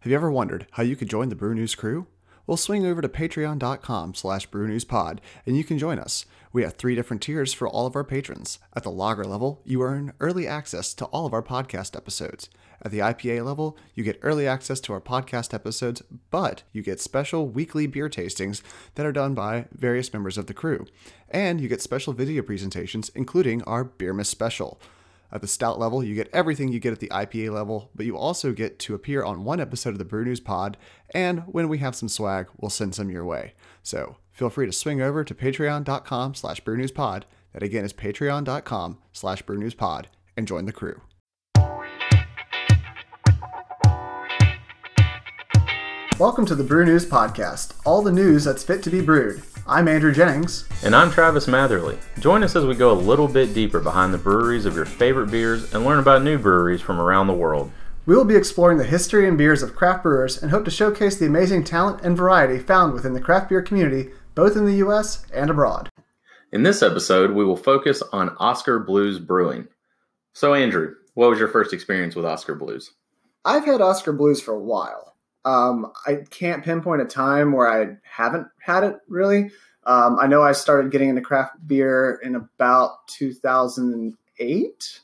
Have you ever wondered how you could join the Brew News crew? Well, swing over to patreon.com slash brewnewspod and you can join us. We have three different tiers for all of our patrons. At the lager level, you earn early access to all of our podcast episodes. At the IPA level, you get early access to our podcast episodes, but you get special weekly beer tastings that are done by various members of the crew. And you get special video presentations, including our Beermas special. At the stout level, you get everything you get at the IPA level, but you also get to appear on one episode of the Brew News Pod, and when we have some swag, we'll send some your way. So feel free to swing over to patreon.com slash brewnewspod. That again is patreon.com slash brewnewspod and join the crew. Welcome to the Brew News Podcast, all the news that's fit to be brewed. I'm Andrew Jennings. And I'm Travis Matherly. Join us as we go a little bit deeper behind the breweries of your favorite beers and learn about new breweries from around the world. We will be exploring the history and beers of craft brewers and hope to showcase the amazing talent and variety found within the craft beer community, both in the U.S. and abroad. In this episode, we will focus on Oskar Blues Brewing. So, Andrew, what was your first experience with Oskar Blues? I've had Oskar Blues for a while. Um, I can't pinpoint a time where I haven't had it really. Um, I know I started getting into craft beer in about 2008.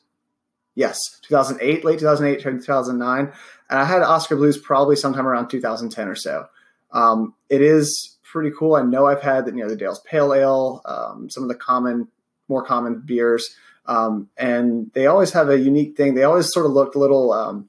Yes, 2008, late 2008, 2009. And I had Oskar Blues probably sometime around 2010 or so. Um, it is pretty cool. I know I've had you know the Dale's Pale Ale, um, some of the common, more common beers, um, and they always have a unique thing. They always sort of look a little um,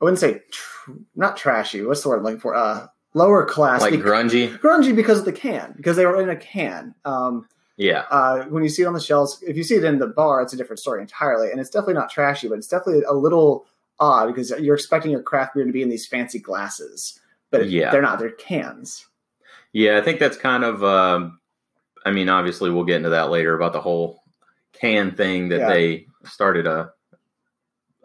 I wouldn't say tr- not trashy. What's the word I'm looking for? Uh, lower class, like grungy. Grungy because of the can, because they were in a can. Um, yeah. Uh, when you see it on the shelves, if you see it in the bar, it's a different story entirely, and it's definitely not trashy, but it's definitely a little odd because you're expecting your craft beer to be in these fancy glasses, but yeah. they're not. They're cans. Yeah, I think that's kind of. Uh, I mean, obviously, we'll get into that later about the whole can thing that yeah. they started a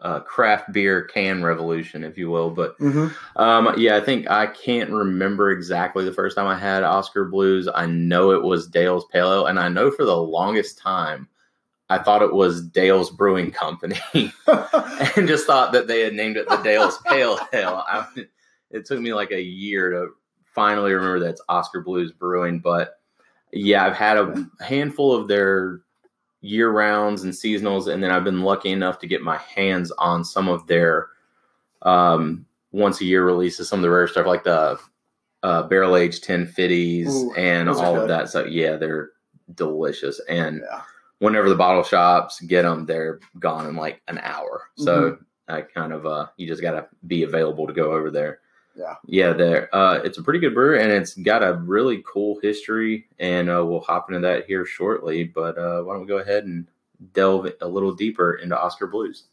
uh, craft beer can revolution, if you will. But mm-hmm. um, yeah, I think I can't remember exactly the first time I had Oskar Blues. I know it was Dale's Pale Ale, and I know for the longest time I thought it was Dale's Brewing Company, and just thought that they had named it the Dale's Pale Ale. I, it took me like a year to finally remember that it's Oskar Blues Brewing, but yeah, I've had a handful of their year rounds and seasonals, and then I've been lucky enough to get my hands on some of their um, once a year releases, some of the rare stuff like the uh, barrel aged Ten FIDYs Ooh, and all of that. So yeah, they're delicious. And yeah. whenever the bottle shops get them, they're gone in like an hour. So mm-hmm. I kind of uh, you just got to be available to go over there. Yeah, yeah. There, uh, it's a pretty good brewer, and it's got a really cool history, and uh, we'll hop into that here shortly. But uh, why don't we go ahead and delve a little deeper into Oskar Blues?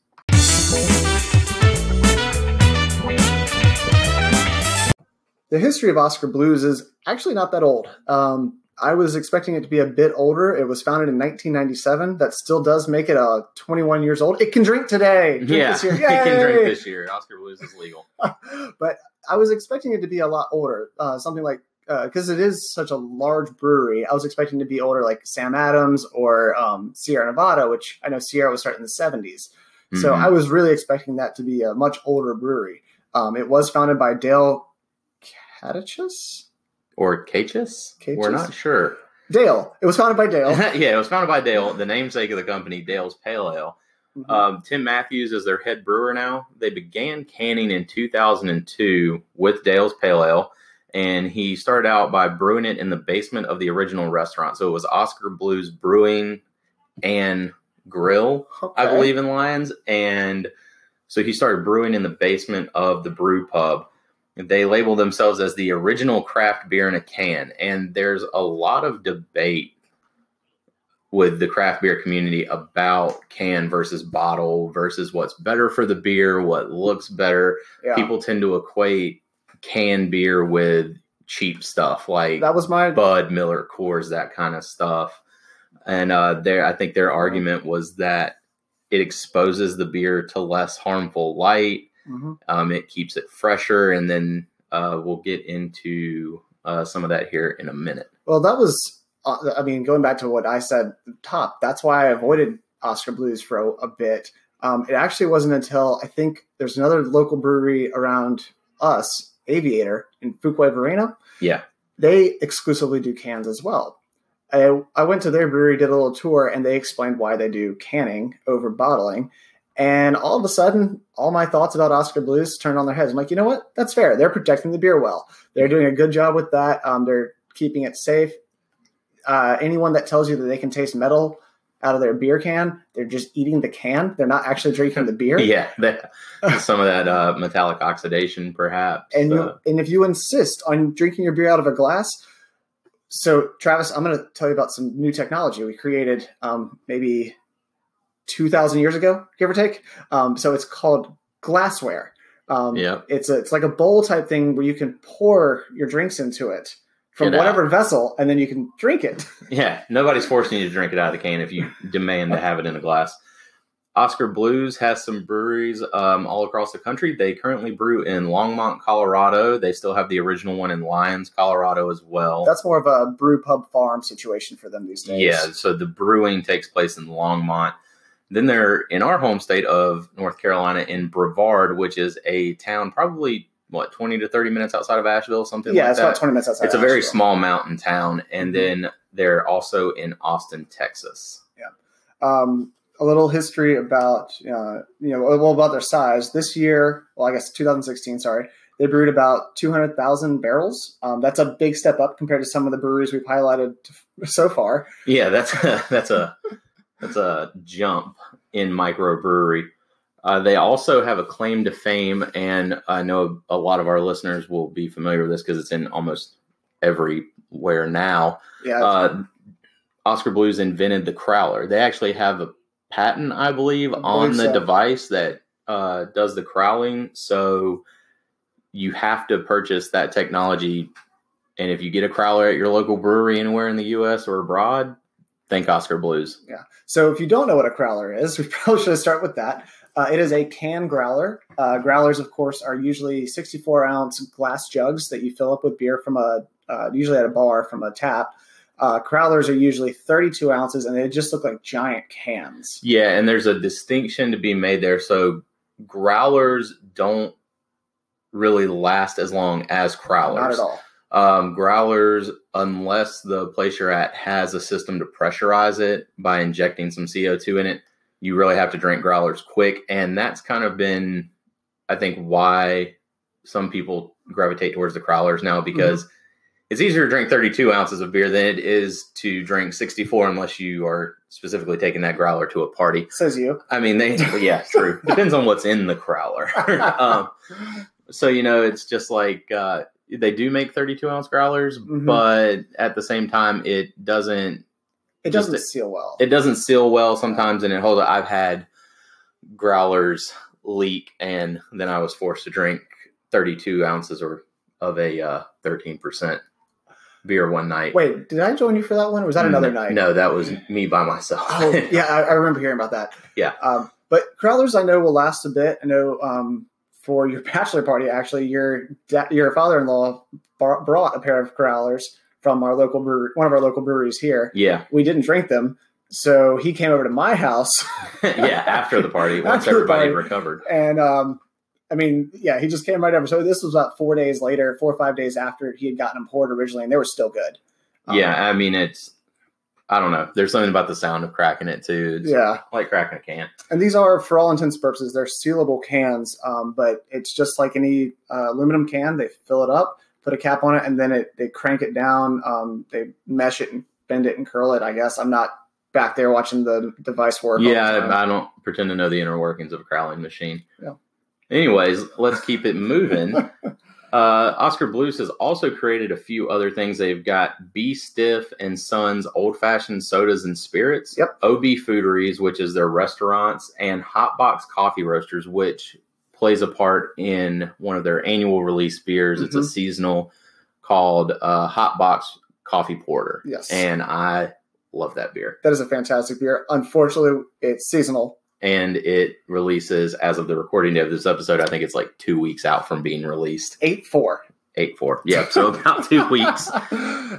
The history of Oskar Blues is actually not that old. Um, I was expecting it to be a bit older. It was founded in 1997. That still does make it a 21 years old. It can drink today. Drink yeah, it can drink this year. Oskar Blues is legal. but I was expecting it to be a lot older, uh, something like because uh, it is such a large brewery. I was expecting to be older, like Sam Adams or um, Sierra Nevada, which I know Sierra was starting in the '70s. Mm-hmm. So I was really expecting that to be a much older brewery. Um, it was founded by Dale Katechis or Cachus. We're not sure. Dale. It was founded by Dale. yeah, it was founded by Dale. The namesake of the company, Dale's Pale Ale. Mm-hmm. Um, Tim Matthews is their head brewer now. They began canning in 2002 with Dale's Pale Ale, and he started out by brewing it in the basement of the original restaurant. So it was Oskar Blues Brewing and Grill, okay. I believe, in Lyons. And so he started brewing in the basement of the brew pub. They label themselves as the original craft beer in a can. And there's a lot of debate with the craft beer community about can versus bottle versus what's better for the beer, what looks better. Yeah. People tend to equate canned beer with cheap stuff like that was my Bud, Miller, Coors, that kind of stuff. And uh, there, I think their argument was that it exposes the beer to less harmful light. Mm-hmm. Um, it keeps it fresher, and then uh, we'll get into uh, some of that here in a minute. Well, that was uh, I mean, going back to what I said top, that's why I avoided Oskar Blues for a, a bit. Um, it actually wasn't until I think there's another local brewery around us, Aviator in Fuquay Varina, Yeah. they exclusively do cans as well. I, I went to their brewery, did a little tour, and they explained why they do canning over bottling. And all of a sudden, all my thoughts about Oskar Blues turned on their heads. I'm like, you know what? That's fair. They're protecting the beer well. They're doing a good job with that. Um, they're keeping it safe. Uh, anyone that tells you that they can taste metal out of their beer can, they're just eating the can. They're not actually drinking the beer. Yeah. That, some of that uh, metallic oxidation, perhaps. And you, uh, and if you insist on drinking your beer out of a glass, so Travis, I'm going to tell you about some new technology we created um, maybe 2,000 years ago, give or take. Um, so it's called glassware. Um, Yeah. It's a, it's like a bowl type thing where you can pour your drinks into it from whatever vessel, and then you can drink it. Yeah, nobody's forcing you to drink it out of the can if you demand to have it in a glass. Oskar Blues has some breweries um, all across the country. They currently brew in Longmont, Colorado. They still have the original one in Lyons, Colorado as well. That's more of a brew pub farm situation for them these days. yeah, so the brewing takes place in Longmont. Then they're in our home state of North Carolina in Brevard, which is a town probably what twenty to thirty minutes outside of Asheville, something like that. yeah, like it's that. about 20 minutes outside. it's a of very Asheville. small mountain town, and Mhm. then they're also in Austin, Texas. Yeah. Um, a little history about uh, you know well about their size this year well i guess 2016 sorry they brewed about 200000 barrels um, that's a big step up compared to some of the breweries we've highlighted so far Yeah, that's that's a that's a jump in microbrewery. Uh, they also have a claim to fame, and I know a lot of our listeners will be familiar with this because it's in almost everywhere now. yeah Uh, Oskar Blues invented the crowler. They actually have a patent, I believe, I on the so. device that uh, does the crowling. So you have to purchase that technology. And if you get a crowler at your local brewery anywhere in the U.S. or abroad, thank Oskar Blues. Yeah. So if you don't know what a growler is we probably should start with that uh, it is a can growler uh, growlers of course are usually 64 ounce glass jugs that you fill up with beer from a uh, usually at a bar from a tap uh, crowlers are usually 32 ounces and they just look like giant cans Yeah, and there's a distinction to be made there. So growlers don't really last as long as crowlers. not at all Um, growlers, unless the place you're at has a system to pressurize it by injecting some CO2 in it, you really have to drink growlers quick. And that's kind of been, I think, why some people gravitate towards the growlers now because it's easier to drink 32 ounces of beer than it is to drink 64 unless you are specifically taking that growler to a party. says you I mean, they, yeah, true. Depends on what's in the crowler. um, so you know it's just like uh, they do make 32 ounce growlers Mhm. but at the same time it doesn't It doesn't a- seal well. it doesn't seal well sometimes and it holds i've had growlers leak and then i was forced to drink 32 ounces or of a uh, 13% beer one night Wait, did I join you for that one? Or was that another no, night? no that was me by myself Oh, yeah, I, I remember hearing about that. Yeah. Um, but growlers, I know will last a bit. I know um, for your bachelor party, actually, your da- your father-in-law bar- brought a pair of crowlers from our local brewery, one of our local breweries here. yeah We didn't drink them, so he came over to my house, yeah after the party once After everybody party. recovered and um, I mean, yeah, he just came right over. So this was about four days later, four or five days after he had gotten them poured originally, and they were still good. Um, yeah i mean it's i don't know there's something about the sound of cracking it too it's yeah. like cracking a can And these are, for all intents and purposes, they're sealable cans, um, but it's just like any uh, aluminum can. They fill it up, put a cap on it, and then it, they crank it down. Um, they mesh it and bend it and curl it. I guess I'm not back there watching the device work. Yeah. I, don't pretend to know the inner workings of a crowling machine. Yeah. Anyways, let's keep it moving. uh, Oskar Blues has also created a few other things. They've got B Stiff and Sons old fashioned sodas and spirits. Yep. OB Fooderies, which is their restaurants, and Hotbox Coffee Roasters, which plays a part in one of their annual release beers. It's a Mhm. seasonal called uh, Hotbox Coffee Porter. Yes. And I love that beer. that is a fantastic beer. Unfortunately, it's seasonal. and it releases as of the recording day of this episode. I think it's like two weeks out from being released. Eight four. Eight four. Yeah, so about two weeks.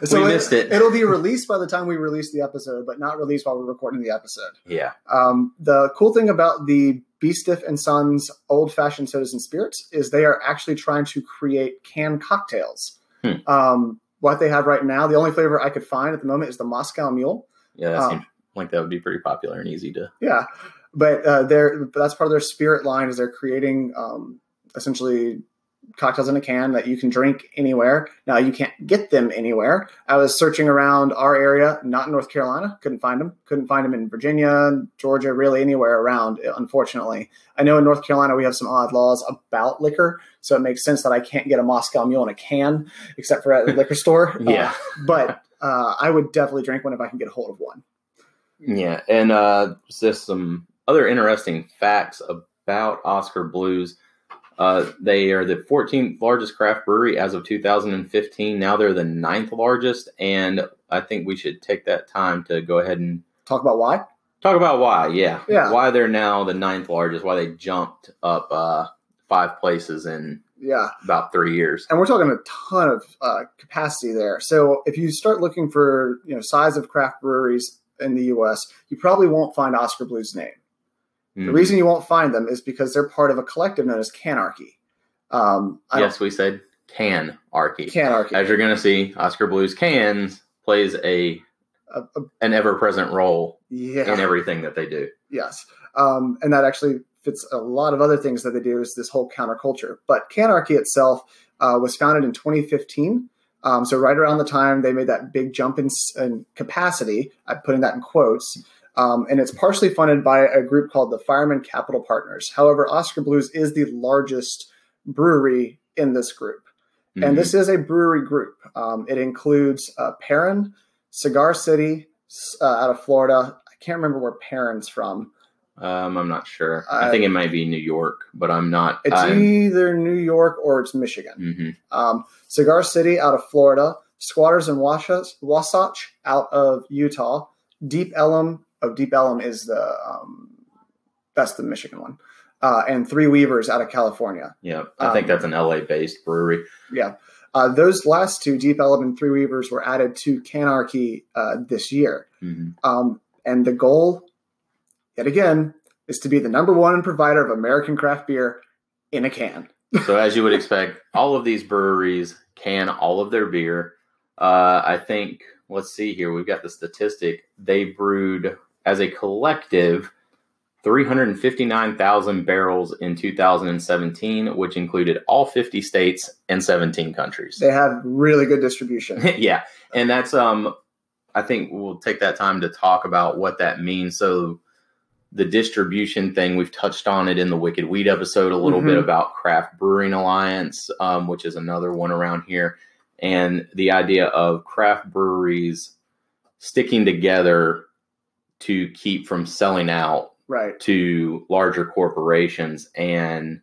so we missed it. It'll be released by the time we release the episode, but not released while we're recording the episode. Yeah, Um, the cool thing about the B Stiff and Sons Old Fashioned Sodas and Spirits is they are actually trying to create canned cocktails. Hmm. Um, what they have right now, the only flavor I could find at the moment is the Moscow Mule. Yeah, that Um, seems like that would be pretty popular and easy to. Yeah, but uh, they're that's part of their spirit line is they're creating um, essentially cocktails in a can that you can drink anywhere. Now you can't get them anywhere. I was searching around our area, not in North Carolina, couldn't find them. Couldn't find them in Virginia, Georgia, really anywhere around. Unfortunately, I know in North Carolina we have some odd laws about liquor, so it makes sense that I can't get a Moscow Mule in a can except for at a liquor store. Yeah. Uh, but uh, I would definitely drink one if I can get a hold of one. Yeah, and uh, just some other interesting facts about Oskar Blues. Uh, they are the 14th largest craft brewery as of 2015. Now they're the ninth largest, and I think we should take that time to go ahead and Talk about why. talk about why. Yeah, Yeah. why they're now the ninth largest. Why they jumped up uh, five places in Yeah. about three years. and we're talking a ton of uh, capacity there. So if you start looking for you know size of craft breweries in the U.S., you probably won't find Oskar Blues name. The Mhm. reason you won't find them is because they're part of a collective known as Canarchy. Um, I yes, we said can archy. Canarchy. As you're going to see, Oskar Blues cans plays a Uh, uh, an ever present role yeah. in everything that they do. Yes. Um, and that actually fits a lot of other things that they do is this whole counterculture. But Canarchy itself uh, was founded in 2015. Um, so right around the time they made that big jump in, in capacity, I'm putting that in quotes. Um, and it's partially funded by a group called the Fireman Capital Partners. However, Oskar Blues is the largest brewery in this group. Mhm. And this is a brewery group. Um, it includes uh, Perrin, Cigar City uh, out of Florida. I can't remember where Perrin's from. um, I'm not sure. I- I think it might be New York, but I'm not. It's I'm, either New York or it's Michigan. mhm. Um, Cigar City out of Florida. Squatters and Wasatch, Wasatch out of Utah. Deep Ellum. Oh, Deep Ellum is the um, that's the Michigan one. Uh, and Three Weavers out of California. Yeah, I think Um, that's an LA based brewery. Yeah. Uh, those last two, Deep Ellum and Three Weavers, were added to Canarchy uh, this year. Mhm. Um, and the goal, yet again, is to be the number one provider of American craft beer in a can. so as you would expect, all of these breweries can all of their beer. Uh, I think. Let's see here. We've got the statistic. They brewed as a collective 359,000 barrels in 2017, which included all 50 states and 17 countries. They have really good distribution. yeah, and that's um, I think we'll take that time to talk about what that means. So, the distribution thing we've touched on it in the Wicked Weed episode a little Mhm. bit about Craft Brewing Alliance, um, which is another one around here, and the idea of craft breweries sticking together to keep from selling out right. to larger corporations and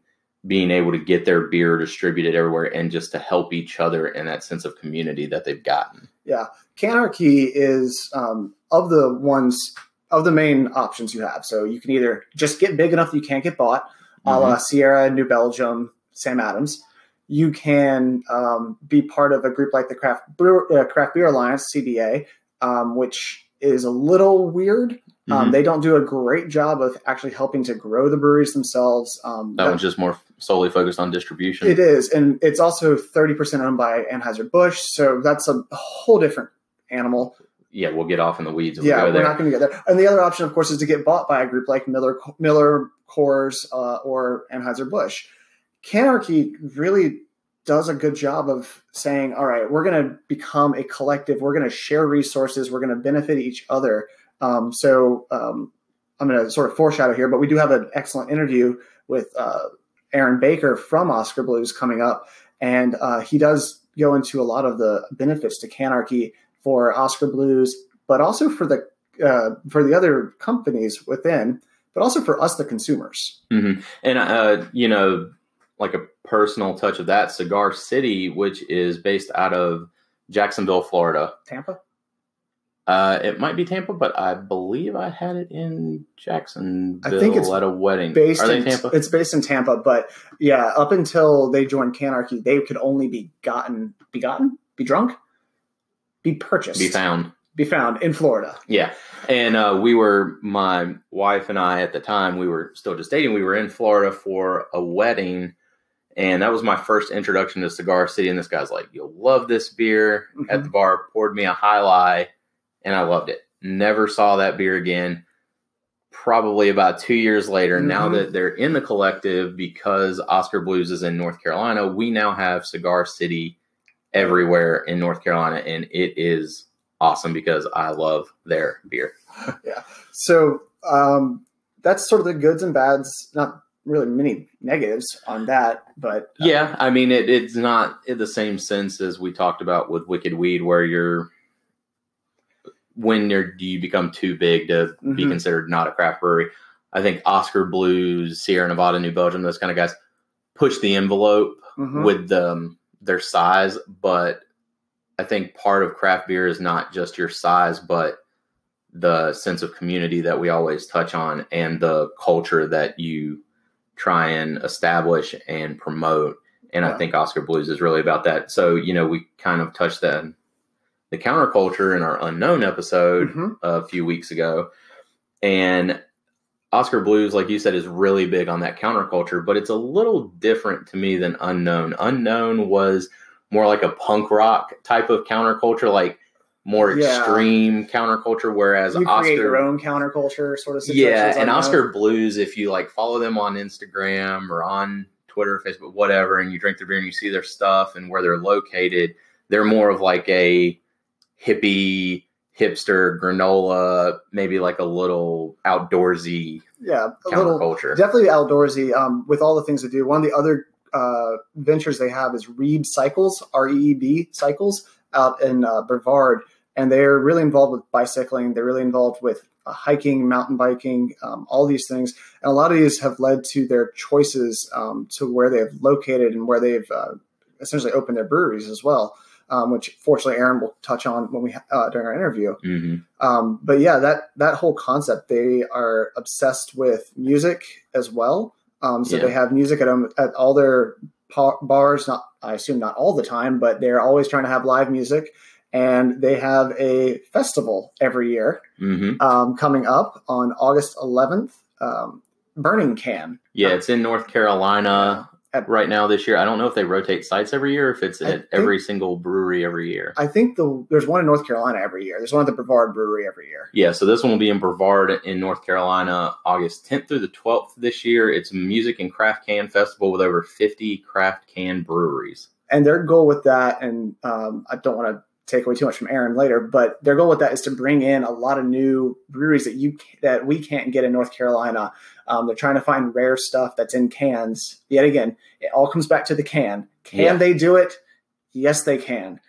being able to get their beer distributed everywhere and just to help each other in that sense of community that they've gotten. Yeah. Canarchy is um, of the ones of the main options you have. So you can either just get big enough that you can't get bought, a la Sierra, New Belgium, Sam Adams. You can um, be part of a group like the Craft Brewer, uh, Craft Beer Alliance (CBA), um, which is a little weird. Um, Mhm. they don't do a great job of actually helping to grow the breweries themselves. Um, that one's just more solely focused on distribution. it is, and it's also thirty percent owned by Anheuser Busch, so that's a whole different animal. Yeah, we'll get off in the weeds. Yeah, we we're not going to get there. And the other option, of course, is to get bought by a group like Miller, Miller, Coors, uh, or Anheuser Busch. Canarchy really does a good job of saying, "All right, we're going to become a collective. We're going to share resources. We're going to benefit each other." Um, so um, I'm going to sort of foreshadow here, but we do have an excellent interview with uh, Aaron Baker from Oskar Blues coming up, and uh, he does go into a lot of the benefits to Canarchy for Oskar Blues, but also for the uh, for the other companies within, but also for us, the consumers. And uh, you know, like a personal touch of that, Cigar City, which is based out of Jacksonville, Florida. Tampa, Uh, it might be Tampa, but I believe I had it in Jacksonville I think it's at a wedding. based Are they in Tampa? It's based in Tampa, but yeah, up until they joined Canarchy, they could only be gotten, be gotten, be drunk, be purchased, Be found. be found in Florida. Yeah. And uh, we were, my wife and I at the time, we were still just dating. We were in Florida for a wedding. And that was my first introduction to Cigar City. And this guy's like, You'll love this beer Mhm. at the bar, poured me a Jai Alai, and I loved it. Never saw that beer again. Probably about two years later, now Mhm. that they're in the collective, because Oskar Blues is in North Carolina, we now have Cigar City everywhere in North Carolina. And it is awesome because I love their beer. Yeah. So um, that's sort of the goods and bads. Not really many negatives on that, but uh, Yeah, I mean it, it's not in the same sense as we talked about with Wicked Weed, where you're when you're do you become too big to be Mhm. considered not a craft brewery. I think Oskar Blues, Sierra Nevada, New Belgium, those kind of guys push the envelope mhm. with um, their size, but I think part of craft beer is not just your size, but the sense of community that we always touch on and the culture that you try and establish and promote. And I think Oskar Blues is really about that. So, you know, we kind of touched the the counterculture in our unknown episode Mhm. a few weeks ago. And Oskar Blues, like you said, is really big on that counterculture, but it's a little different to me than Unknown. Unknown was more like a punk rock type of counterculture, like more Yeah. extreme counterculture, whereas you Oskar create your own counterculture sort of situation. yeah, and Oskar Blues, if you like follow them on Instagram or on Twitter, Facebook, whatever, and you drink their beer and you see their stuff and where they're located, they're more of like a hippie, hipster, granola, maybe like a little outdoorsy yeah, a little counterculture. definitely outdoorsy. Um, with all the things they do, one of the other uh, ventures they have is Reeb Cycles, R E E B Cycles, out in uh, Brevard, and they're really involved with bicycling. They're really involved with uh, hiking, mountain biking, um, all these things, and a lot of these have led to their choices um, to where they have located and where they've uh, essentially opened their breweries as well. Um, which fortunately Aaron will touch on when we uh, during our interview. hmm Um, but yeah, that that whole concept, they are obsessed with music as well. Um, so Yeah. they have music at, um, at all their pa- bars. Not, I assume not all the time, but they're always trying to have live music. And they have a festival every year hmm um, coming up on August 11th. Um, Burning Can. Yeah, it's in North Carolina At- right now this year. I don't know if they rotate sites every year, or if it's I at think- every single brewery every year. I think the there's one in North Carolina every year. There's one at the Brevard Brewery every year. Yeah, so this one will be in Brevard in North Carolina, August 10th through the 12th this year. It's a music and craft can festival with over 50 craft can breweries. and their goal with that, and um, I don't want to take away too much from Aaron later, but their goal with that is to bring in a lot of new breweries that you that we can't get in North Carolina. Um, they're trying to find rare stuff that's in cans. Yet again, it all comes back to the can. Can Yeah. they do it? Yes, they can.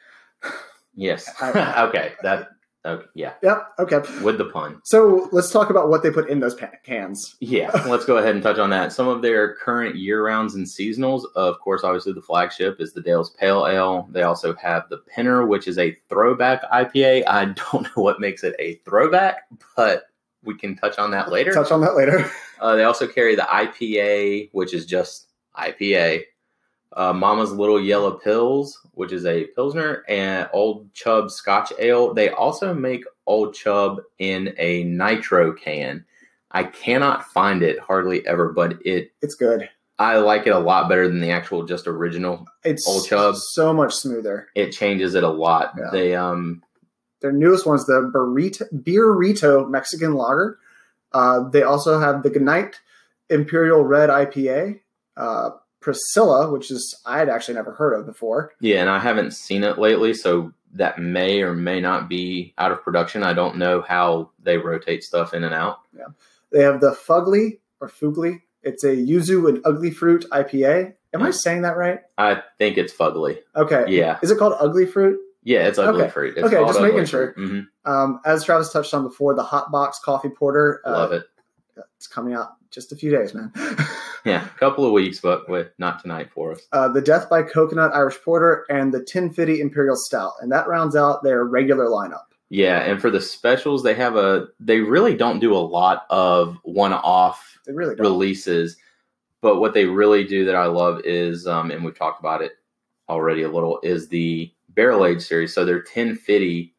Yes. I- okay. That. Okay. Yeah. Yep. Okay. With the pun. So let's talk about what they put in those pa- cans. Yeah. Let's go ahead and touch on that. Some of their current year rounds and seasonals. Of course, obviously the flagship is the Dale's Pale Ale. They also have the Pinner, which is a throwback IPA. I don't know what makes it a throwback, but we can touch on that later. Touch on that later. Uh, they also carry the IPA, which is just IPA. Uh, Mama's Little Yellow Pills, which is a Pilsner, and Old Chub Scotch Ale. They also make Old Chub in a nitro can. I cannot find it hardly ever, but it It's good. I like it a lot better than the actual just original. It's Old Chub. so much smoother. It changes it a lot. Yeah. They um Their newest one's the burrito, Beerito Mexican Lager. Uh, they also have the G'Knight Imperial Red IPA, uh, Priscilla, which is I had actually never heard of before. yeah, and I haven't seen it lately, so that may or may not be out of production. I don't know how they rotate stuff in and out. Yeah, They have the Fugly or Fugly. It's a yuzu and ugly fruit IPA. Am I saying that right? I think it's fugly. Okay. Yeah, Is it called ugly fruit? yeah, it's ugly Okay. fruit. It's Okay, just making fruit. Mhm. Um, as Travis touched on before, the Hot Box Coffee Porter. Uh, Love it. It's coming out just a few days, man. Yeah, a couple of weeks, but with not tonight for us. uh, the Death by Coconut Irish Porter and the Ten FIDY Imperial Stout, and that rounds out their regular lineup. Yeah, and for the specials, they have a. They really don't do a lot of one-off really don't. releases, but what they really do that I love is, um, and we've talked about it already a little, is the barrel age series. So their Ten FIDY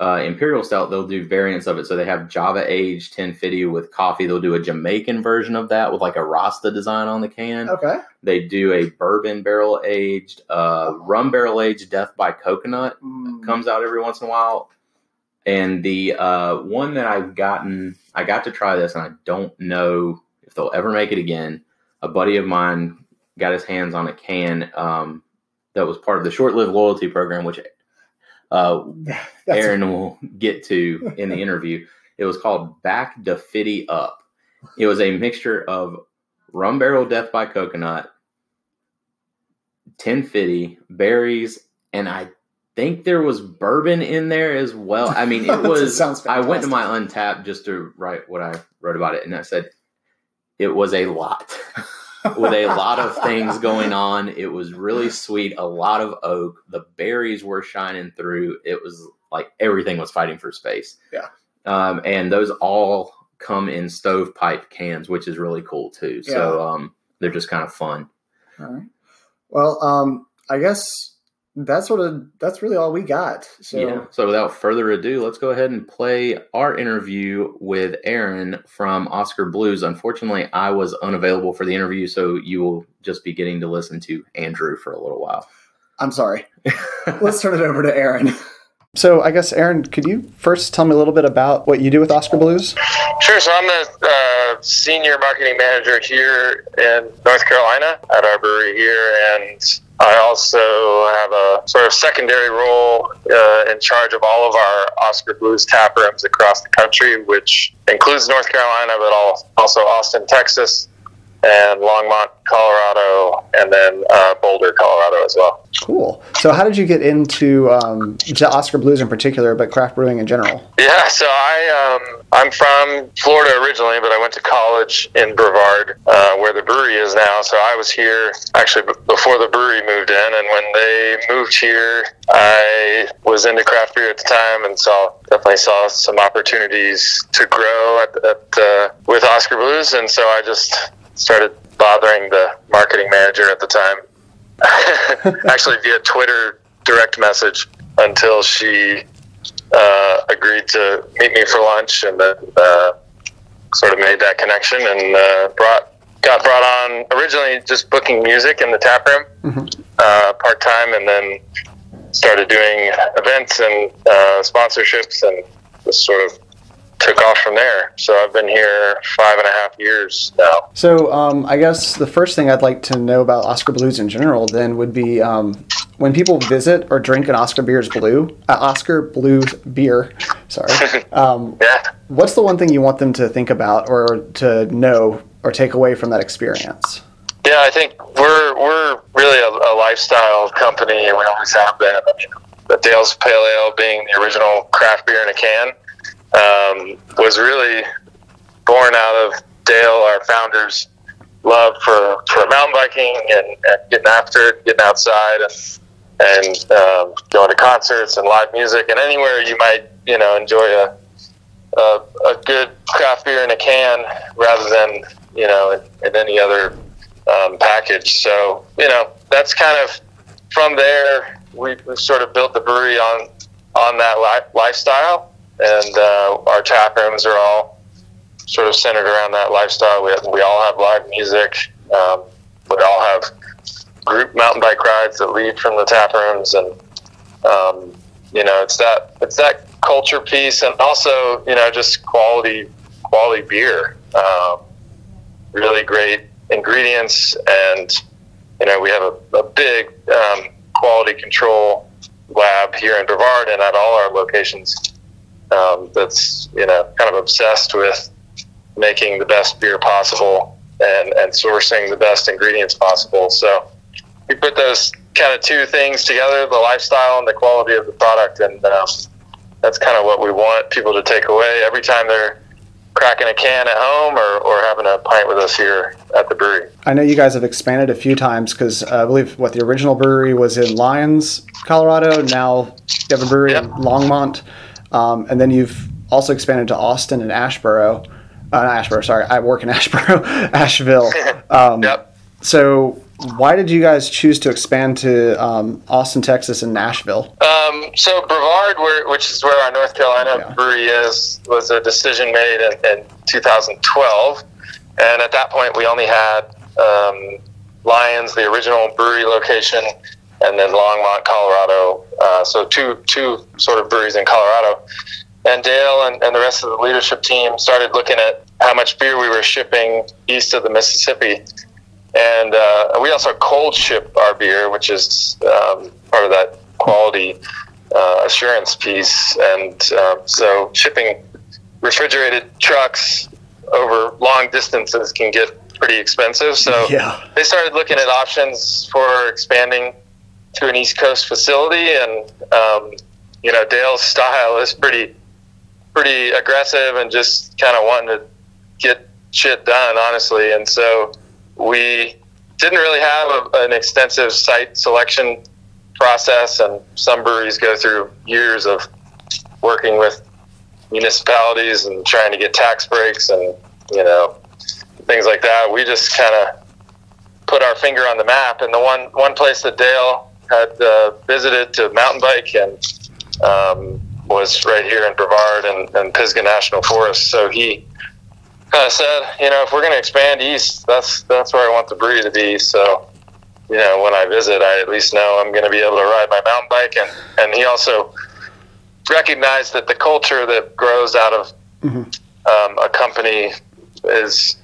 uh, Imperial Stout, they'll do variants of it. So they have Java aged Ten FIDY with coffee. They'll do a Jamaican version of that with like a Rasta design on the can. Okay. They do a bourbon barrel aged, uh, rum barrel aged Death by Coconut Mm. comes out every once in a while. And the uh, one that I've gotten, I got to try this, and I don't know if they'll ever make it again. A buddy of mine got his hands on a can um, that was part of the short-lived loyalty program, which uh, Aaron will get to in the interview. It was called Back the Fitty Up. It was a mixture of rum barrel death by coconut, Ten FIDY, berries, and I think there was bourbon in there as well. I mean, it was. I went to my Untappd just to write what I wrote about it, and I said it was a lot with a lot of things going on. It was really sweet, a lot of oak. The berries were shining through. It was like everything was fighting for space. Yeah. Um, and those all come in stovepipe cans, which is really cool too. So um, they're just kind of fun. All right. Well, um, I guess that's sort of that's really all we got. So yeah. So without further ado, let's go ahead and play our interview with Aaron from Oskar Blues. Unfortunately, I was unavailable for the interview, so you will just be getting to listen to Andrew for a little while. I'm sorry. Let's turn it over to Aaron. So I guess Aaron, could you first tell me a little bit about what you do with Oskar Blues? Sure. So I'm the uh, senior marketing manager here in North Carolina at our brewery here, and I also have a sort of secondary role uh, in charge of all of our Oskar Blues tap rooms across the country, which includes North Carolina, but also Austin, Texas, and Longmont, Colorado, and then uh, Boulder, Colorado as well. Cool. So how did you get into um, Oskar Blues in particular, but craft brewing in general? Yeah, so I um, I'm from Florida originally, but I went to college in Brevard, uh, where the brewery is now. So I was here actually b- before the brewery moved in, and when they moved here, I was into craft beer at the time, and saw definitely saw some opportunities to grow at, at uh, with Oskar Blues, and so I just started bothering the marketing manager at the time, actually via Twitter direct message until she uh, agreed to meet me for lunch and then uh, sort of made that connection and uh, brought got brought on originally just booking music in the tap room uh, part time and then started doing events and uh, sponsorships and just sort of took off from there. So I've been here five and a half years now. So um, I guess the first thing I'd like to know about Oskar Blues in general then would be um, when people visit or drink an Oskar Beers Blue, uh, Oskar Blues beer. Sorry. Um, Yeah. what's the one thing you want them to think about or to know or take away from that experience? Yeah, I think we're we're really a, a lifestyle company, and we always have been. I mean, the Dale's Pale Ale being the original craft beer in a can um, was really born out of Dale, our founder's love for, for mountain biking and, and getting after it, getting outside, and and um, going to concerts and live music, and anywhere you might you know enjoy a a, a good craft beer in a can rather than you know in, in any other um, package. So you know that's kind of from there we we sort of built the brewery on on that li- lifestyle, and uh, our tap rooms are all sort of centered around that lifestyle. We have, we all have live music. Um, we all have group mountain bike rides that lead from the tap rooms, and um, you know it's that it's that culture piece, and also you know just quality quality beer. Um, really great ingredients, and you know we have a, a big um, quality control lab here in Brevard and at all our locations. Um, that's you know kind of obsessed with making the best beer possible and and sourcing the best ingredients possible. So we put those kind of two things together: the lifestyle and the quality of the product, and um, that's kind of what we want people to take away every time they're cracking a can at home or, or having a pint with us here at the brewery. I know you guys have expanded a few times because uh, I believe what the original brewery was in Lyons, Colorado. Now you have a brewery in Longmont, um, and then you've also expanded to Austin and Ashboro. Uh, Ashboro, sorry, I work in Ashboro, Asheville. Um, Yep. So why did you guys choose to expand to um, Austin, Texas, and Nashville? Um, so Brevard, where, which is where our North Carolina yeah. brewery is, was a decision made in, in, 2012, and at that point we only had um, Lyons, the original brewery location, and then Longmont, Colorado. Uh, so two two sort of breweries in Colorado. And Dale and, and the rest of the leadership team started looking at how much beer we were shipping east of the Mississippi and uh, we also cold ship our beer, which is um, part of that quality uh, assurance piece. And uh, so shipping refrigerated trucks over long distances can get pretty expensive. So yeah. they started looking at options for expanding to an East Coast facility, and um, you know Dale's style is pretty pretty aggressive and just kind of wanting to get shit done, honestly. And so we didn't really have a, an extensive site selection process, and some breweries go through years of working with municipalities and trying to get tax breaks and you know things like that. We just kind of put our finger on the map, and the one one place that Dale had uh, visited to mountain bike and um, was right here in Brevard and, and Pisgah National Forest. So he kind of said, you know, if we're going to expand east, that's that's where I want the brewery to be. So, you know, when I visit, I at least know I'm going to be able to ride my mountain bike. And and he also recognized that the culture that grows out of mm-hmm. um, a company is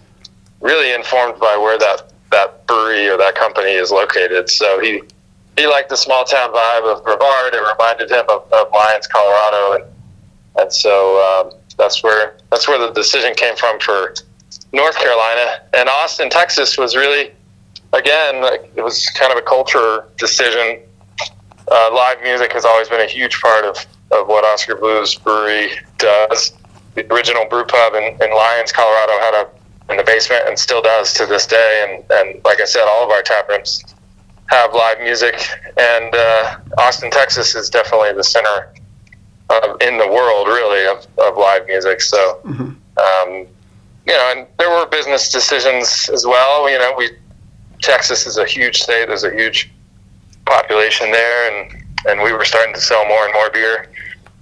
really informed by where that that brewery or that company is located. So he he liked the small town vibe of Brevard. It reminded him of, of Lyons, Colorado, and and so um, that's where that's where the decision came from for North Carolina and Austin, Texas was really again like, it was kind of a culture decision. Uh, live music has always been a huge part of, of what Oskar Blues Brewery does. The original brew pub in, in Lyons, Colorado had a in the basement and still does to this day. And, and like I said, all of our tap rooms have live music. And uh, Austin, Texas is definitely the center of, in the world, really, of, of live music. So, mm-hmm. um, you know, and there were business decisions as well. You know, we Texas is a huge state. There's a huge population there, and and we were starting to sell more and more beer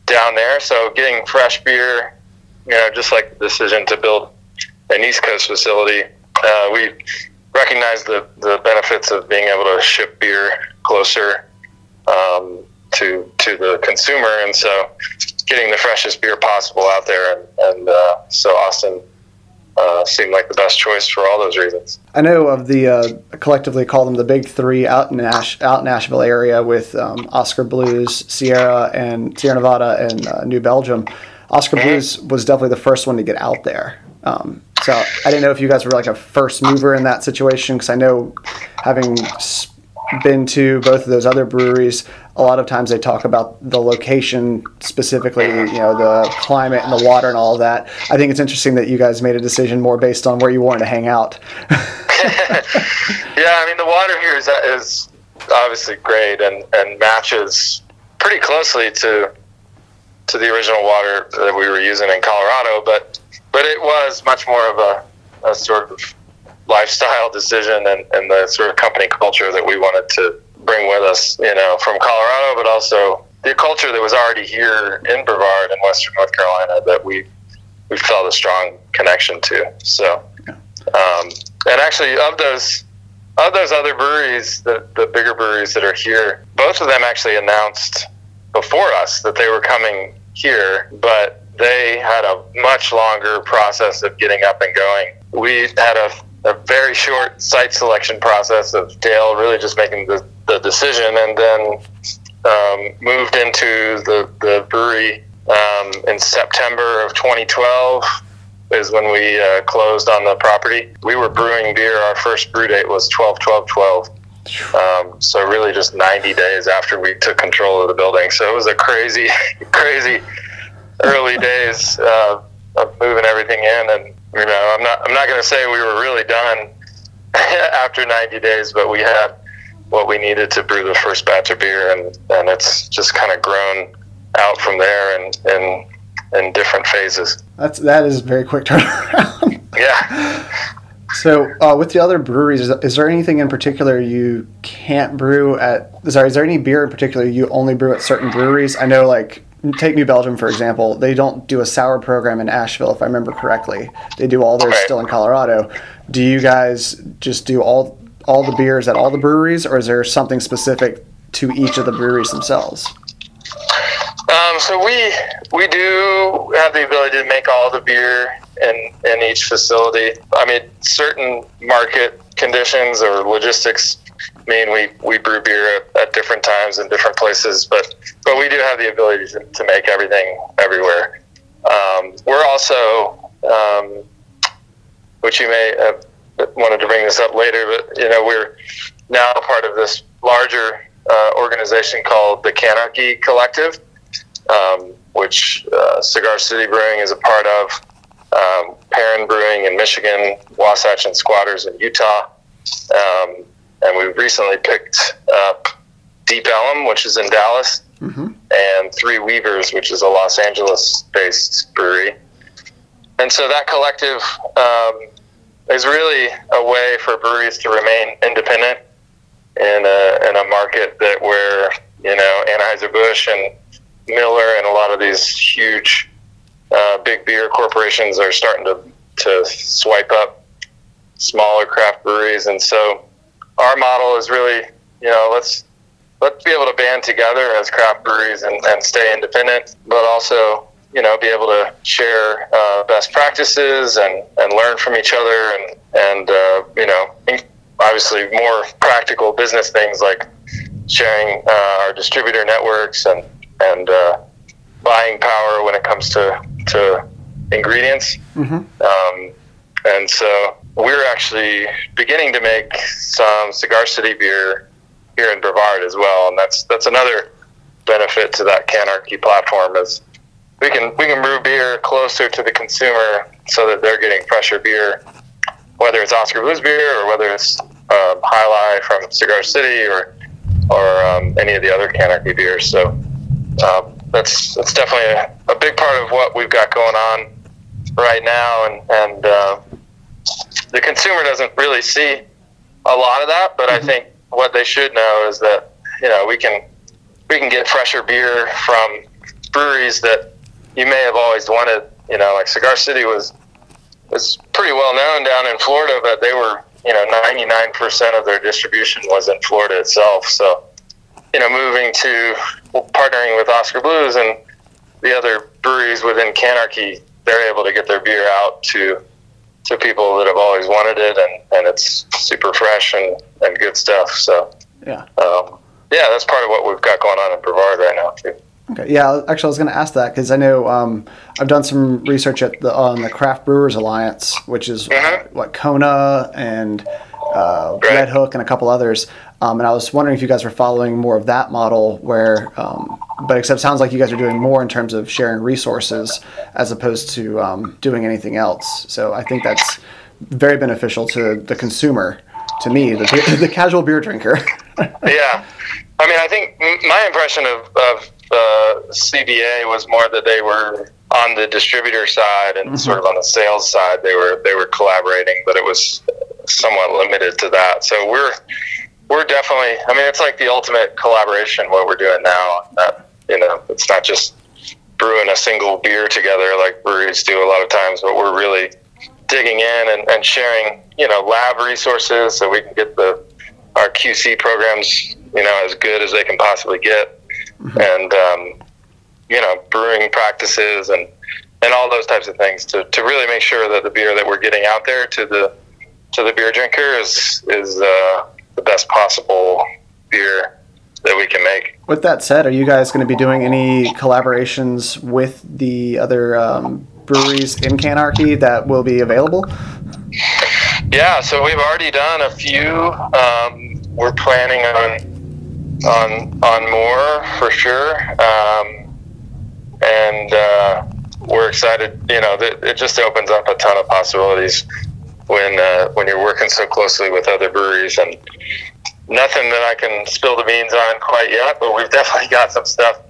down there. So, getting fresh beer, you know, just like the decision to build an East Coast facility, uh, we recognized the the benefits of being able to ship beer closer. Um, to to the consumer, and so getting the freshest beer possible out there, and, and uh, so Austin uh, seemed like the best choice for all those reasons. I know of the uh, collectively call them the big three out in Nash, out Nashville area with um, Oskar Blues, Sierra, and Sierra Nevada, and uh, New Belgium. Oskar mm-hmm. Blues was definitely the first one to get out there. Um, so I didn't know if you guys were like a first mover in that situation because I know having been to both of those other breweries, a lot of times they talk about the location specifically, you know, the climate and the water and all of that. I think it's interesting that you guys made a decision more based on where you wanted to hang out. yeah, I mean, the water here is, is obviously great and, and matches pretty closely to to the original water that we were using in Colorado, but but it was much more of a, a sort of lifestyle decision and, and the sort of company culture that we wanted to bring with us, you know, from Colorado, but also the culture that was already here in Brevard in Western North Carolina that we we felt a strong connection to. So, um, and actually, of those of those other breweries, the the bigger breweries that are here, both of them actually announced before us that they were coming here, but they had a much longer process of getting up and going. We had a a very short site selection process of Dale really just making the, the decision and then um, moved into the, the brewery um, in September of 2012 is when we uh, closed on the property. We were brewing beer. Our first brew date was 12 12 12. Um, so really just 90 days after we took control of the building. So it was a crazy, crazy early days uh, of moving everything in and you know, I'm not I'm not going to say we were really done after 90 days, but we had what we needed to brew the first batch of beer, and and it's just kind of grown out from there and in in different phases. That's that is very quick turnaround. yeah. So, uh, with the other breweries, is, is, there anything in particular you can't brew at? Sorry, is there any beer in particular you only brew at certain breweries? I know, like, take New Belgium for example. They don't do a sour program in Asheville, if I remember correctly. They do all theirs still in Colorado. Do you guys just do all all the beers at all the breweries, or is there something specific to each of the breweries themselves? Um, so we we do have the ability to make all the beer in in each facility. I mean, certain market conditions or logistics mean we, we brew beer at, at different times in different places, but but we do have the ability to, to make everything everywhere. Um, we're also, um, which you may have wanted to bring this up later, but you know we're now part of this larger uh, organization called the Canarchy Collective um, which uh, Cigar City Brewing is a part of, um, Perrin Brewing in Michigan, Wasatch and Squatters in Utah. Um, and we recently picked up Deep Ellum, which is in Dallas, mm-hmm. and Three Weavers, which is a Los Angeles based brewery. And so that collective um, is really a way for breweries to remain independent in a, in a market that where, you know, Anheuser-Busch and Miller and a lot of these huge uh, big beer corporations are starting to, to swipe up smaller craft breweries. And so our model is really, you know, let's let's be able to band together as craft breweries and, and stay independent, but also, you know, be able to share uh, best practices and, and learn from each other and, and uh, you know, obviously more practical business things like sharing uh, our distributor networks and and uh, buying power when it comes to to ingredients. Mm-hmm. Um, and so we're actually beginning to make some Cigar City beer here in Brevard as well, and that's that's another benefit to that Canarchy platform is we can we can brew beer closer to the consumer so that they're getting fresher beer, whether it's Oskar Blues beer or whether it's uh, Jai Alai from Cigar City or or um, any of the other Canarchy beers. So uh, that's that's definitely a, a, big part of what we've got going on right now, and and uh, the consumer doesn't really see a lot of that, but mm-hmm. I think what they should know is that you know we can we can get fresher beer from breweries that you may have always wanted. You know, like Cigar City was was pretty well known down in Florida, but they were you know 99% of their distribution was in Florida itself. So you know, moving to partnering with Oskar Blues and the other breweries within Canarchy, they're able to get their beer out to to people that have always wanted it, and, and it's super fresh and, and good stuff. So yeah, um, yeah, that's part of what we've got going on in Brevard right now too. Okay, yeah, actually, I was going to ask that because I know um, I've done some research at the on the Craft Brewers Alliance, which is mm-hmm. what Kona and uh. Red Hook and a couple others. Um, and I was wondering if you guys were following more of that model, where, um, but except sounds like you guys are doing more in terms of sharing resources as opposed to um, doing anything else. So I think that's very beneficial to the consumer, to me, the, the casual beer drinker. yeah, I mean, I think my impression of, of uh, CBA was more that they were on the distributor side and mm-hmm. sort of on the sales side. They were they were collaborating, but it was somewhat limited to that. So we're we're definitely. I mean, it's like the ultimate collaboration. What we're doing now. That you know, it's not just brewing a single beer together like breweries do a lot of times, but we're really digging in and, and sharing, you know, lab resources so we can get the our QC programs, you know, as good as they can possibly get, mm-hmm. and um, you know, brewing practices and and all those types of things to, to really make sure that the beer that we're getting out there to the to the beer drinker is is uh, the best possible beer that we can make. With that said, are you guys going to be doing any collaborations with the other um, breweries in Canarchy that will be available? Yeah, so we've already done a few. Um, we're planning on on on more for sure, um, and uh, we're excited. You know, it just opens up a ton of possibilities when uh, when you're working so closely with other breweries and nothing that I can spill the beans on quite yet, but we've definitely got some stuff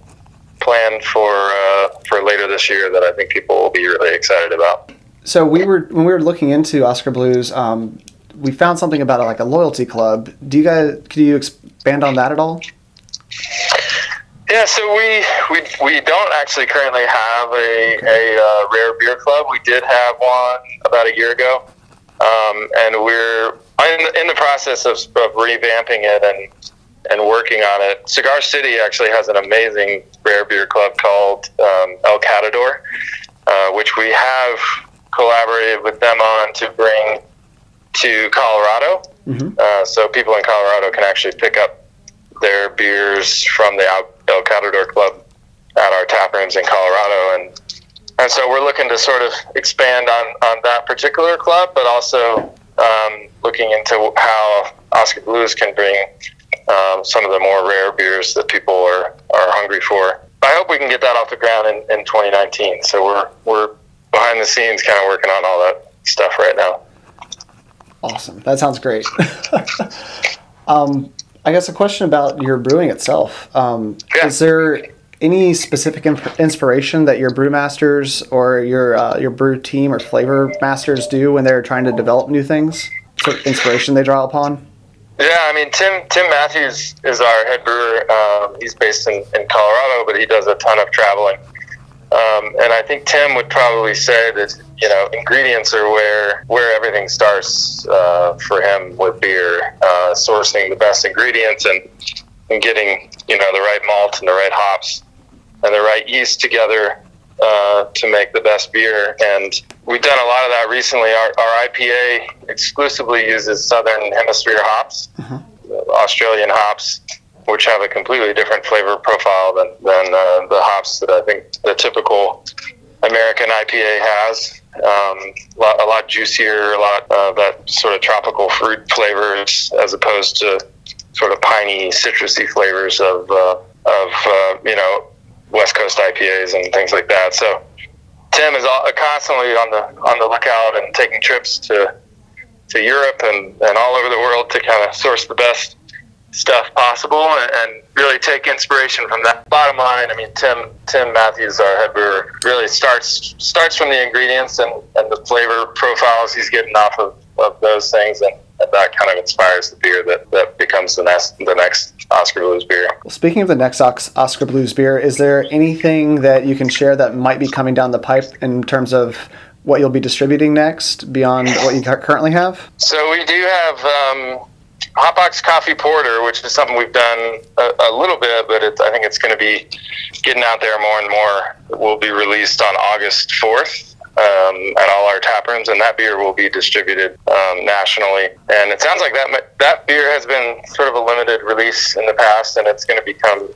planned for uh, for later this year that I think people will be really excited about. So we were when we were looking into Oskar Blues, um, we found something about like a loyalty club. Do you guys? Could you expand on that at all? Yeah, so we we, we don't actually currently have a, a uh, rare beer club. We did have one about a year ago, um, and we're in, in the process of, of revamping it and and working on it. Cigar City actually has an amazing rare beer club called um, El Catador, uh, which we have collaborated with them on to bring to Colorado. Mm-hmm. Uh, so people in Colorado can actually pick up their beers from the El Catador Club at our tap rooms in Colorado, and and so we're looking to sort of expand on on that particular club, but also um, looking into how Oskar Blues can bring um, some of the more rare beers that people are, are hungry for. I hope we can get that off the ground in, in 2019. So we're we're behind the scenes, kind of working on all that stuff right now. Awesome. That sounds great. um, I guess a question about your brewing itself. Um, yeah. Is there any specific imp- inspiration that your brewmasters or your uh, your brew team or flavor masters do when they're trying to develop new things? What inspiration they draw upon? Yeah, I mean Tim Tim Matthews is our head brewer. Um, he's based in, in Colorado, but he does a ton of traveling. Um, and I think Tim would probably say that you know ingredients are where where everything starts uh, for him with beer, uh, sourcing the best ingredients and and getting you know the right malt and the right hops and the right yeast together uh, to make the best beer. And we've done a lot of that recently. Our, our IPA exclusively uses Southern Hemisphere hops, mm-hmm. Australian hops, which have a completely different flavor profile than, than uh, the hops that I think the typical American IPA has. Um, a, lot, a lot juicier, a lot of that sort of tropical fruit flavors as opposed to sort of piney, citrusy flavors of, uh, of uh, you know, West Coast IPAs and things like that. So Tim is constantly on the on the lookout and taking trips to to Europe and, and all over the world to kind of source the best stuff possible and, and, really take inspiration from that. Bottom line, I mean, Tim Tim Matthews, our head brewer, really starts starts from the ingredients and, and the flavor profiles he's getting off of, of those things and and that kind of inspires the beer that, that becomes the next the next Oskar Blues beer. Well, speaking of the next ox, Oskar Blues beer, is there anything that you can share that might be coming down the pipe in terms of what you'll be distributing next beyond what you currently have? So we do have um, Hotbox Coffee Porter, which is something we've done a, a little bit, but I think it's going to be getting out there more and more. It will be released on August 4th um, at all our tap rooms, and that beer will be distributed um, nationally. And it sounds like that that beer has been sort of a limited release in the past, and it's going to become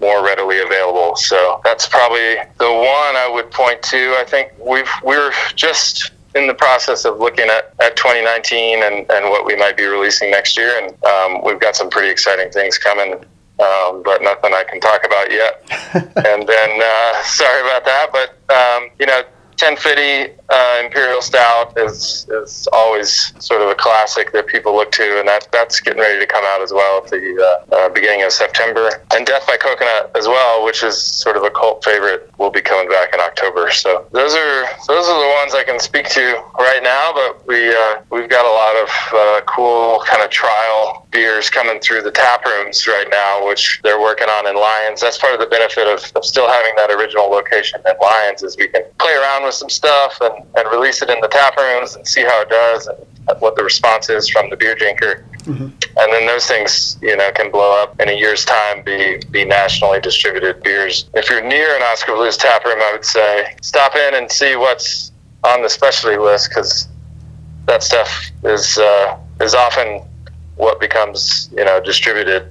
more readily available. So that's probably the one I would point to. I think we've we're just in the process of looking at, at 2019 and, and what we might be releasing next year, and um, we've got some pretty exciting things coming. Um, but nothing I can talk about yet. and then, uh, sorry about that, but um, you know, Ten FIDY uh, Imperial Stout is is always sort of a classic that people look to, and that that's getting ready to come out as well at the uh, uh, beginning of September. And Death by Coconut as well, which is sort of a cult favorite, will be coming back in October. So those are those are the ones I can speak to right now. But we uh, we've got a lot of uh, cool kind of trial beers coming through the tap rooms right now, which they're working on in Lyons. That's part of the benefit of, of still having that original location in Lyons is we can play around with some stuff and, and release it in the tap rooms and see how it does and what the response is from the beer drinker. Mm-hmm. And then those things, you know, can blow up in a year's time, be be nationally distributed beers. If you're near an Oskar Blues tap room, I would say stop in and see what's on the specialty list because that stuff is uh, is often what becomes you know distributed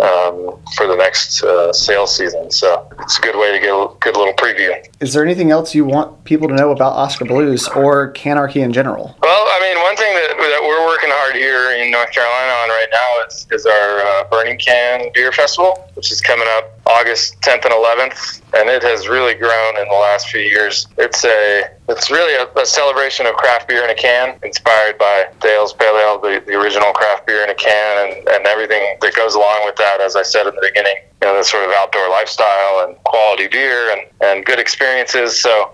um, for the next uh, sales season. So it's a good way to get a good little preview. Is there anything else you want people to know about Oskar Blues or Canarchy in general? Well, I mean, one thing that, that we're working hard here in North Carolina on right now is, is our uh, Burning Can Beer Festival, which is coming up August 10th and 11th, and it has really grown in the last few years. It's a it's really a, a celebration of craft beer in a can, inspired by Dale's Pale Ale, the, the original craft beer in a can, and, and everything that goes along with that. As I said in the beginning, you know, the sort of outdoor lifestyle and quality beer and, and good experiences. So,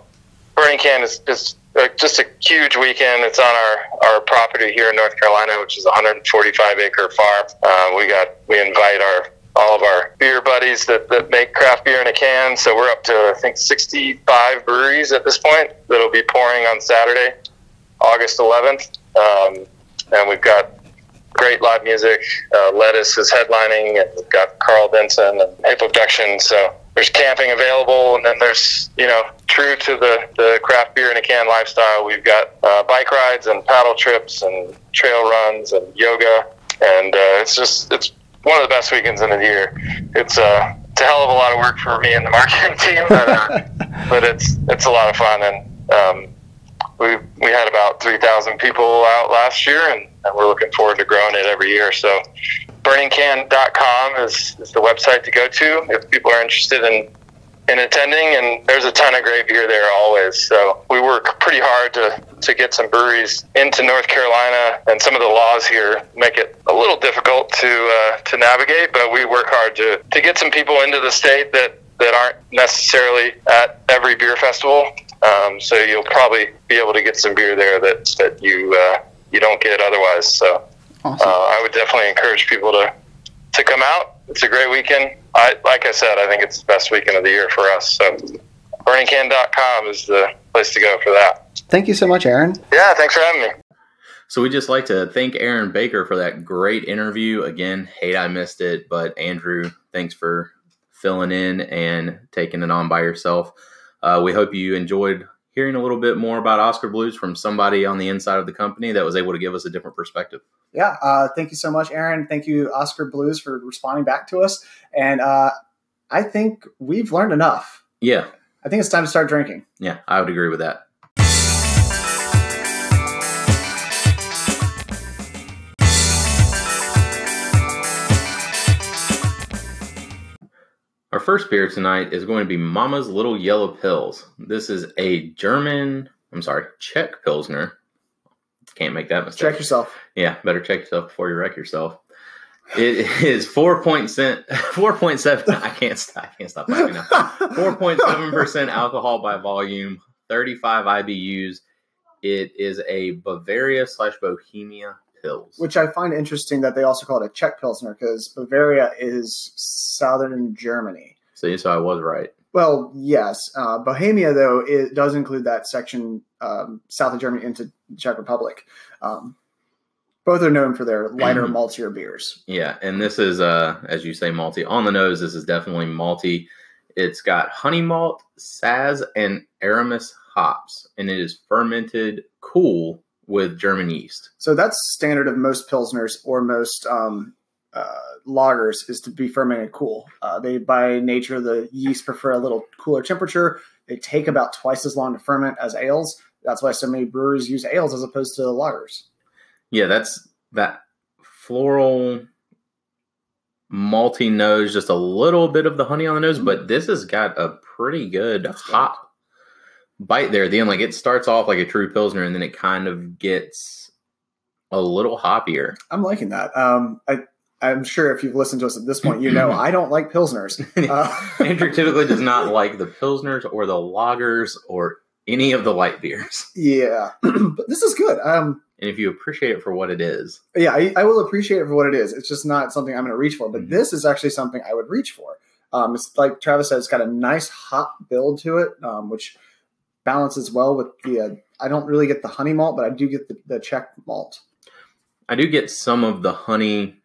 Burning Can is, is just a huge weekend. It's on our, our property here in North Carolina, which is a 145 acre farm. Uh, we got we invite our all of our beer buddies that, that make craft beer in a can. So we're up to I think 65 breweries at this point that'll be pouring on Saturday, August 11th, um, and we've got great live music. Uh, Lettuce is headlining, and we've got Karl Denson and Maple Abduction. So there's camping available, and then there's you know true to the the craft beer in a can lifestyle. We've got uh, bike rides and paddle trips and trail runs and yoga, and uh, it's just it's one of the best weekends in the year. It's uh it's a hell of a lot of work for me and the marketing team, but, uh, but it's it's a lot of fun and. Um, we we had about 3,000 people out last year, and, and, we're looking forward to growing it every year. So, burningcan.com is, is the website to go to if people are interested in in attending. And there's a ton of great beer there always. So we work pretty hard to to get some breweries into North Carolina, and some of the laws here make it a little difficult to uh, to navigate. But we work hard to to get some people into the state that that aren't necessarily at every beer festival. Um, so you'll probably be able to get some beer there that that you uh, you don't get otherwise. So awesome. uh, I would definitely encourage people to to come out. It's a great weekend. I like I said, I think it's the best weekend of the year for us. So burningcan.com is the place to go for that. Thank you so much, Aaron. Yeah, thanks for having me. So we just like to thank Aaron Baker for that great interview. Again, hate I missed it, but Andrew, thanks for filling in and taking it on by yourself. Uh, we hope you enjoyed hearing a little bit more about Oskar Blues from somebody on the inside of the company that was able to give us a different perspective. Yeah, uh, thank you so much, Aaron. Thank you, Oskar Blues, for responding back to us. And uh, I think we've learned enough. Yeah. I think it's time to start drinking. Yeah, I would agree with that. Our first beer tonight is going to be Mama's Little Yellow Pills. This is a German, I'm sorry, Czech Pilsner. Can't make that mistake. Check yourself. Yeah, better check yourself before you wreck yourself. It is four point four point seven. I can't stop. I can't stop laughing now. Four point seven percent alcohol by volume, thirty five IBUs. It is a Bavaria slash Bohemia pills. Which I find interesting that they also call it a Czech Pilsner because Bavaria is southern Germany. See, so I was right. Well, yes. Uh, Bohemia, though, it does include that section um, south of Germany into Czech Republic. Um, both are known for their lighter, mm-hmm. maltier beers. Yeah, and this is, uh, as you say, malty. On the nose, this is definitely malty. It's got honey malt, Saaz, and Aramis hops, and it is fermented cool with German yeast. So that's standard of most pilsners or most um, uh, lagers is to be fermented cool. Uh, they, by nature, the yeast prefer a little cooler temperature. They take about twice as long to ferment as ales. That's why so many brewers use ales as opposed to lagers. Yeah, that's that floral malty nose, just a little bit of the honey on the nose, mm-hmm. but this has got a pretty good that's hop bite there at the end. Like it starts off like a true pilsner, and then it kind of gets a little hoppier. I'm liking that. Um, I I'm sure if you've listened to us at this point, you know I don't like pilsners. Uh, Andrew typically does not like the pilsners or the lagers or any of the light beers. Yeah, but this is good. Um, and if you appreciate it for what it is, yeah, I, I will appreciate it for what it is. It's just not something I'm going to reach for. But mm-hmm. this is actually something I would reach for. Um, it's like Travis said, it's got a nice hot build to it, um, which balances well with the. Uh, I don't really get the honey malt, but I do get the, the Czech malt. I do get some of the honey.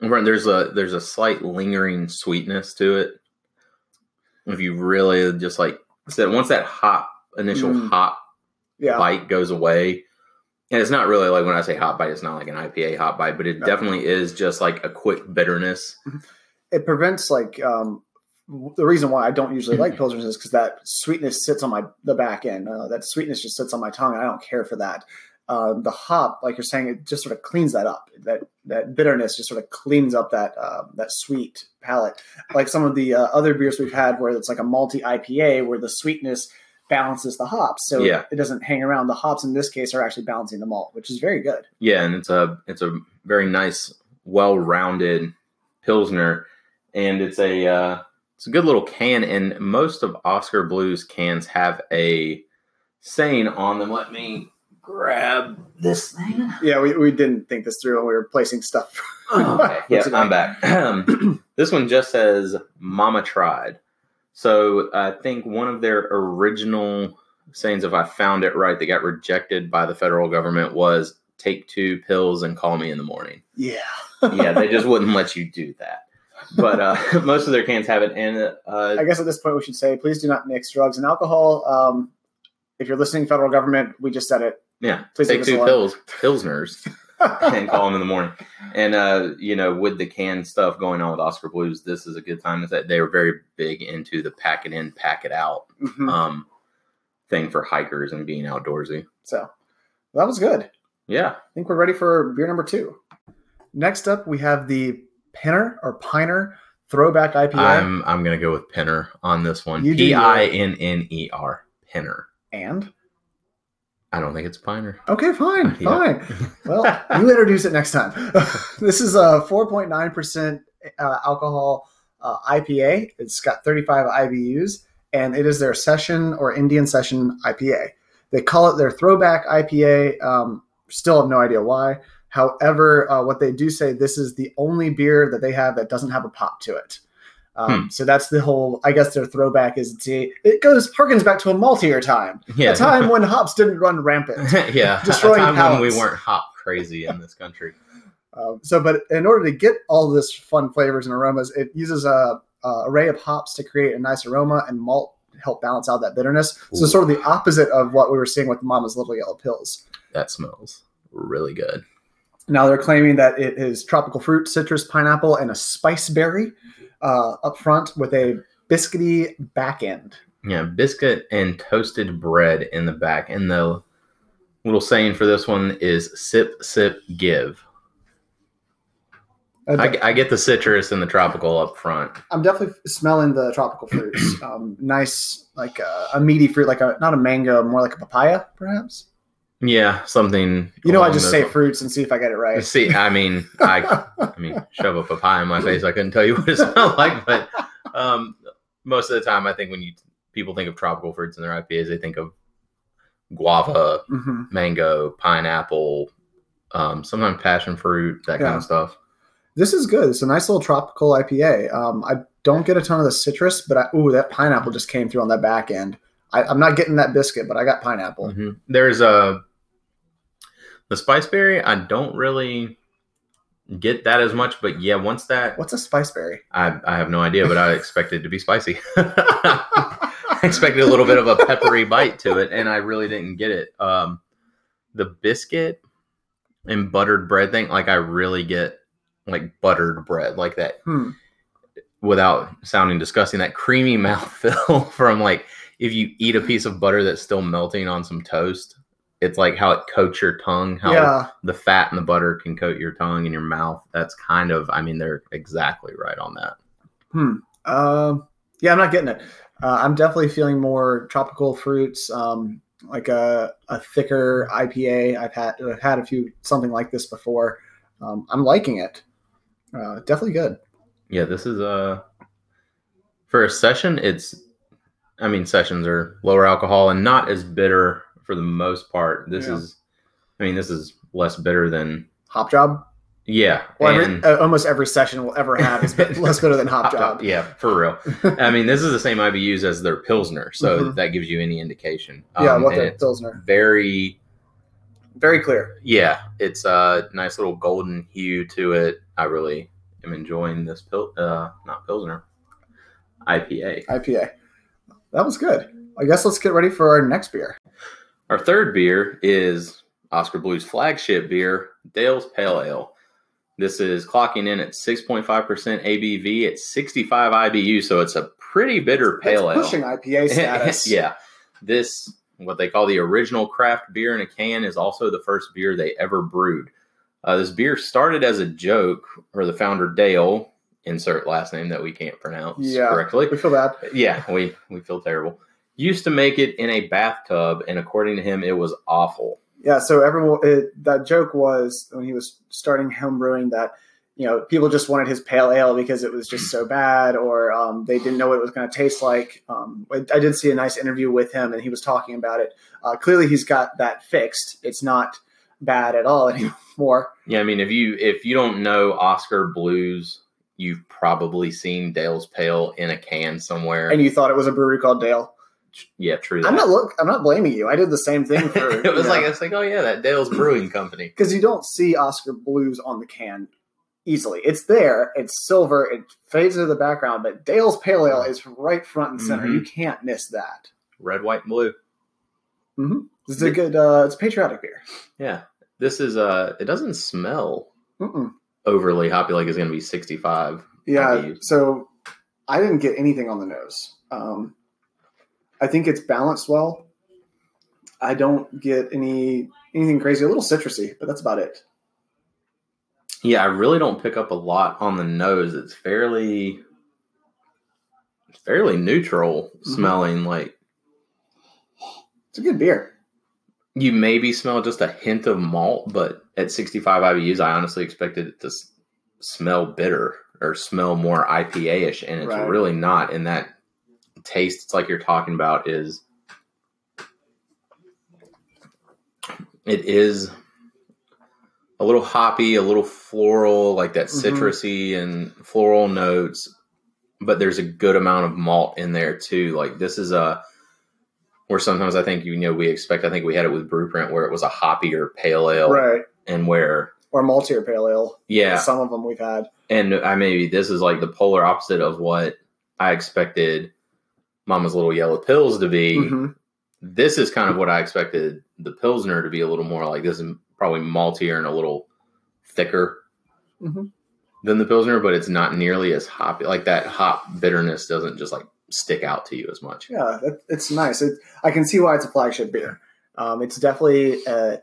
There's a there's a slight lingering sweetness to it. If you really just like said, once that hot initial mm. hot yeah. bite goes away, and it's not really like when I say hot bite, it's not like an IPA hot bite, but it no. definitely is just like a quick bitterness. It prevents like um, the reason why I don't usually like pilsners is because that sweetness sits on my the back end. Uh, that sweetness just sits on my tongue. I don't care for that. Uh, the hop, like you're saying, it just sort of cleans that up. That that bitterness just sort of cleans up that uh, that sweet palate. Like some of the uh, other beers we've had, where it's like a multi IPA, where the sweetness balances the hops, so yeah. it doesn't hang around. The hops in this case are actually balancing the malt, which is very good. Yeah, and it's a it's a very nice, well-rounded pilsner, and it's a uh, it's a good little can, and most of Oskar Blues cans have a saying on them. Let me grab this thing. Yeah, we, we didn't think this through when we were placing stuff. Oh, okay. Yeah, I'm back. This one just says "Mama tried." So I think one of their original sayings, if I found it right, that got rejected by the federal government was "Take two pills and call me in the morning." Yeah, yeah, they just wouldn't let you do that. But uh, most of their cans have it, and uh, I guess at this point we should say, please do not mix drugs and alcohol. Um, if you're listening, federal government, we just said it. Yeah, Please take two pills, pilsners, and call them in the morning. And uh, you know, with the canned stuff going on with Oskar Blues, this is a good time. That they were very big into the pack it in, pack it out mm-hmm. um, thing for hikers and being outdoorsy. So that was good. Yeah, I think we're ready for beer number two. Next up, we have the Pinner or Piner Throwback IPA. I'm I'm gonna go with Pinner on this one. P I N N E R Pinner. And I don't think it's Piner. Okay, fine, fine. well, you introduce it next time. this is a 4.9% uh, alcohol uh, IPA. It's got 35 IBUs, and it is their session or Indian session IPA. They call it their throwback IPA. Um, still have no idea why. However, uh, what they do say this is the only beer that they have that doesn't have a pop to it. Um, hmm. So that's the whole. I guess their throwback is to, it goes harkens back to a maltier time, yeah. a time when hops didn't run rampant. yeah, destroying a time palates. when we weren't hop crazy in this country. Um, so, but in order to get all this fun flavors and aromas, it uses a, a, array of hops to create a nice aroma and malt help balance out that bitterness. Ooh. So, sort of the opposite of what we were seeing with Mama's Little Yellow Pills. That smells really good. Now they're claiming that it is tropical fruit, citrus, pineapple, and a spice berry uh, up front with a biscuity back end. Yeah, biscuit and toasted bread in the back. And the little saying for this one is sip, sip, give. I, I, get the citrus and the tropical up front. I'm definitely smelling the tropical fruits. Um, nice, like a, a, meaty fruit, like a not a mango, more like a papaya, perhaps. Yeah, something. You know, I just say fruits and see if I get it right. See, I mean, I, I mean, shove a papaya in my face. I couldn't tell you what it smelled like, but um, most of the time, I think when you people think of tropical fruits in their IPAs, they think of guava, mm-hmm. mango, pineapple, um, sometimes passion fruit, that yeah. kind of stuff. This is good. It's a nice little tropical IPA. Um, I don't get a ton of the citrus, but I, ooh, that pineapple just came through on that back end. I, am not getting that biscuit, but I got pineapple. Mm-hmm. There's a the spice berry, I don't really get that as much, but yeah, once that What's a spice berry? I, I have no idea, but I expect it to be spicy. I expected a little bit of a peppery bite to it, and I really didn't get it. Um, the biscuit and buttered bread thing, like I really get like buttered bread, like that. Hmm. Without sounding disgusting, that creamy mouthfeel from like if you eat a piece of butter that's still melting on some toast it's like how it coats your tongue, how yeah. the fat and the butter can coat your tongue and your mouth. That's kind of, I mean, they're exactly right on that. Hmm. Uh, yeah, I'm not getting it. Uh, I'm definitely feeling more tropical fruits, um, like a, a thicker IPA. I've had I've had a few something like this before. Um, I'm liking it. Uh, definitely good. Yeah, this is a uh, for a session. It's, I mean, sessions are lower alcohol and not as bitter for the most part. This yeah. is, I mean, this is less bitter than Hop Job. Yeah, well, every, uh, almost every session we'll ever have is less bitter than Hop, hop Job. Yeah, for real. I mean, this is the same IBUs as their Pilsner, so mm-hmm. that gives you any indication. Yeah, um, what their Pilsner. Very, very clear. Yeah, it's a nice little golden hue to it. I really am enjoying this pil- uh, not Pilsner, IPA. IPA. That was good. I guess let's get ready for our next beer. Our third beer is Oskar Blues flagship beer, Dale's Pale Ale. This is clocking in at 6.5% ABV at 65 IBU, so it's a pretty bitter pale ale. Pushing IPA status. yeah. This, what they call the original craft beer in a can, is also the first beer they ever brewed. Uh, this beer started as a joke, or the founder Dale, insert last name that we can't pronounce yeah, correctly. We feel bad. Yeah, we, we feel terrible used to make it in a bathtub, and according to him, it was awful. Yeah, so everyone it, that joke was when he was starting home brewing that you know, people just wanted his pale ale because it was just so bad, or um, they didn't know what it was going to taste like. Um, I did see a nice interview with him, and he was talking about it. Uh, clearly, he's got that fixed. It's not bad at all anymore. Yeah, I mean, if you if you don't know Oskar Blues, you've probably seen Dale's Pale in a can somewhere. And you thought it was a brewery called Dale. Yeah, true. I'm not look. I'm not blaming you. I did the same thing for. it was like know, it's like oh yeah, that Dale's Brewing Company. Because you don't see Oskar Blues on the can easily. It's there. It's silver. It fades into the background, but Dale's Pale Ale is right front and center. Mm-hmm. You can't miss that. Red, white, and blue. Mm-hmm. It's a good. Uh, it's a patriotic beer. Yeah, this is. Uh, it doesn't smell Mm-mm. overly hoppy like it's going to be 65. Yeah. So I didn't get anything on the nose. Um, I think it's balanced well. I don't get any anything crazy. A little citrusy, but that's about it. Yeah, I really don't pick up a lot on the nose. It's fairly fairly neutral mm-hmm. smelling like it's a good beer. You maybe smell just a hint of malt, but at 65 IBUs, I honestly expected it to smell bitter or smell more IPA ish, and it's right. really not. In that taste, it's like you're talking about is it is a little hoppy, a little floral, like that mm-hmm. citrusy mm-hmm. and floral notes, but there's a good amount of malt in there too. Like this is a where sometimes I think you know we expect. I think we had it with Brewprint where it was a hoppier pale ale, right? And where or maltier pale ale, yeah. Some of them we've had, and I maybe this is like the polar opposite of what I expected Mama's Little Yellow Pills to be. Mm-hmm. This is kind of what I expected the Pilsner to be a little more like. This is probably maltier and a little thicker mm-hmm. than the Pilsner, but it's not nearly as hoppy. Like that hop bitterness doesn't just like stick out to you as much. Yeah, that, it's nice. It, I can see why it's a flagship beer. Um, it's definitely. Uh,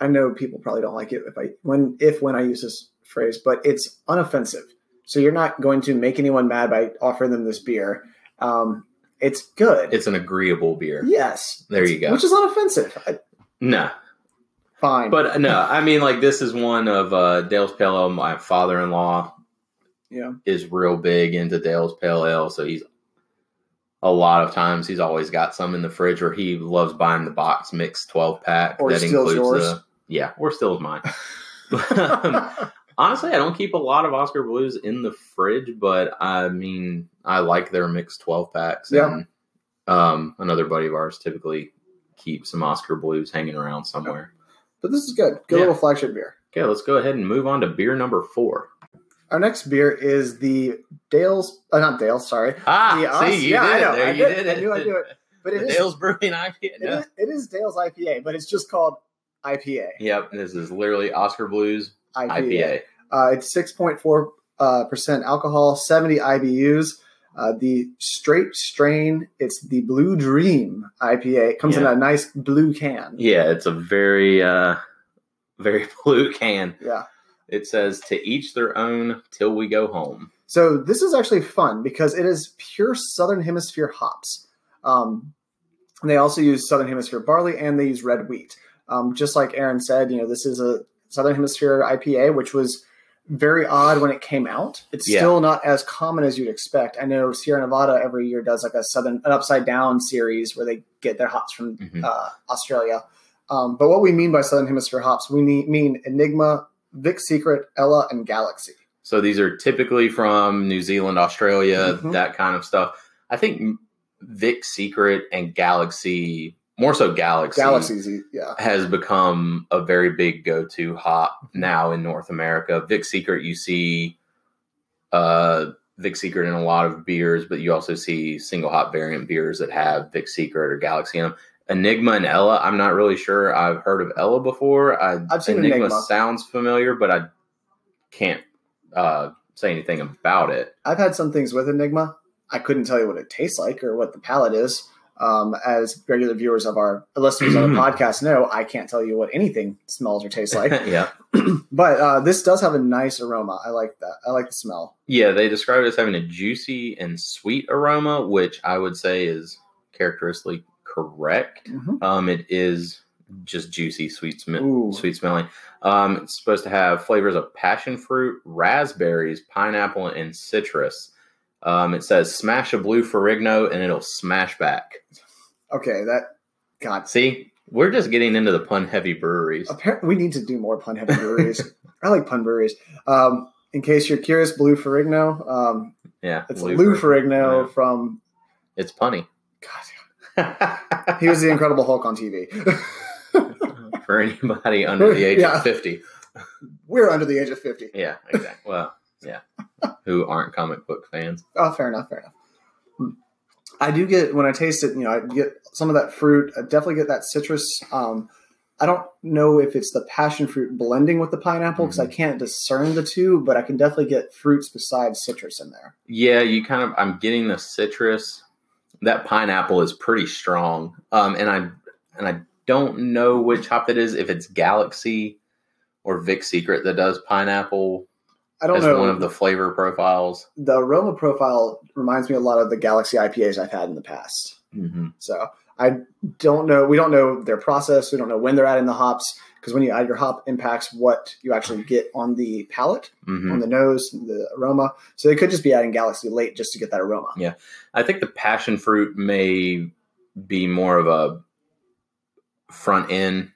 I know people probably don't like it if I when if when I use this phrase, but it's unoffensive. So you're not going to make anyone mad by offering them this beer. Um, it's good. It's an agreeable beer. Yes. There you go. Which is unoffensive. I, no, fine. But no, I mean, like this is one of uh, Dale's Pale Ale. My father-in-law, yeah, is real big into Dale's Pale Ale, so he's a lot of times he's always got some in the fridge, or he loves buying the box mix twelve pack or that includes yours. the yeah, or steals mine. Um, honestly, I don't keep a lot of Oskar Blues in the fridge, but I mean, I like their mixed twelve packs. Yeah. And, um, another buddy of ours typically keeps some Oskar Blues hanging around somewhere. But this is good. Good yeah. little flagship beer. Okay, let's go ahead and move on to beer number four. Our next beer is the Dale's, uh, not Dale, sorry. Ah, the see, you yeah, did it. There, I you did, it. I knew I'd do it. But it the is, Dale's Brewing IPA. No. Is, it is Dale's IPA, but it's just called IPA. Yep, this is literally Oskar Blues IPA. IPA. Uh, it's 6.4 uh, percent alcohol, 70 IBUs. Uh, the straight strain, it's the Blue Dream IPA. It comes yeah. in a nice blue can. Yeah, it's a very, uh, very blue can. Yeah. It says to each their own till we go home. So this is actually fun because it is pure Southern Hemisphere hops. Um, they also use Southern Hemisphere barley and they use red wheat. Um, just like Aaron said, you know, this is a Southern Hemisphere IPA, which was very odd when it came out. It's yeah. still not as common as you'd expect. I know Sierra Nevada every year does like a southern an upside down series where they get their hops from mm-hmm. uh, Australia. Um, but what we mean by Southern Hemisphere hops, we need, mean Enigma, Vic Secret, Ella, and Galaxy. So these are typically from New Zealand, Australia, mm-hmm. that kind of stuff. I think Vic Secret and Galaxy more so Galaxy. Galaxy, yeah, has become a very big go-to hop now in North America. Vic Secret, you see, uh, Vic Secret in a lot of beers, but you also see single hop variant beers that have Vic Secret or Galaxy in them. Enigma and Ella, I'm not really sure. I've heard of Ella before. I, have seen Enigma, Enigma. sounds familiar, but I can't uh, say anything about it. I've had some things with Enigma. I couldn't tell you what it tastes like or what the palate is um, as regular viewers of our listeners on the podcast know, I can't tell you what anything smells or tastes like. yeah. but uh, this does have a nice aroma. I like that. I like the smell. Yeah, they describe it as having a juicy and sweet aroma, which I would say is characteristically correct. Mm-hmm. Um, it is just juicy, sweet, sm- sweet smelling. Um, it's supposed to have flavors of passion fruit, raspberries, pineapple, and citrus. Um, it says smash a blue Ferrigno and it'll smash back. Okay, that God. See, we're just getting into the pun heavy breweries. Apparently, we need to do more pun heavy breweries. I like pun breweries. Um, in case you're curious, Blue Ferrigno. Um, Yeah, it's Lou Lou Ferrigno yeah. from. It's punny. God, he was the Incredible Hulk on TV. For anybody under the age Yeah. of 50. We're under the age of fifty. Yeah, exactly. Well, yeah. Who aren't comic book fans. Oh, fair enough. Fair enough. Hmm. I do get when I taste it. You know, I get some of that fruit. I definitely get that citrus. Um, I don't know if it's the passion fruit blending with the pineapple because I can't discern the two, but I can definitely get fruits besides citrus in there. Yeah, you kind of. I'm getting the citrus. That pineapple is pretty strong, um, and I and I don't know which hop that is. If it's Galaxy or Vic Secret that does pineapple I don't as know. one of the flavor profiles. the aroma profile reminds me a lot of the Galaxy IPAs I've had in the past. Mm-hmm. So I don't know. We don't know their process. We don't know when they're adding the hops because when you add your hop impacts what you actually get on the palate, hmm on the nose, the aroma. So they could just be adding Galaxy late just to get that aroma. Yeah, I think the passion fruit may be more of a front end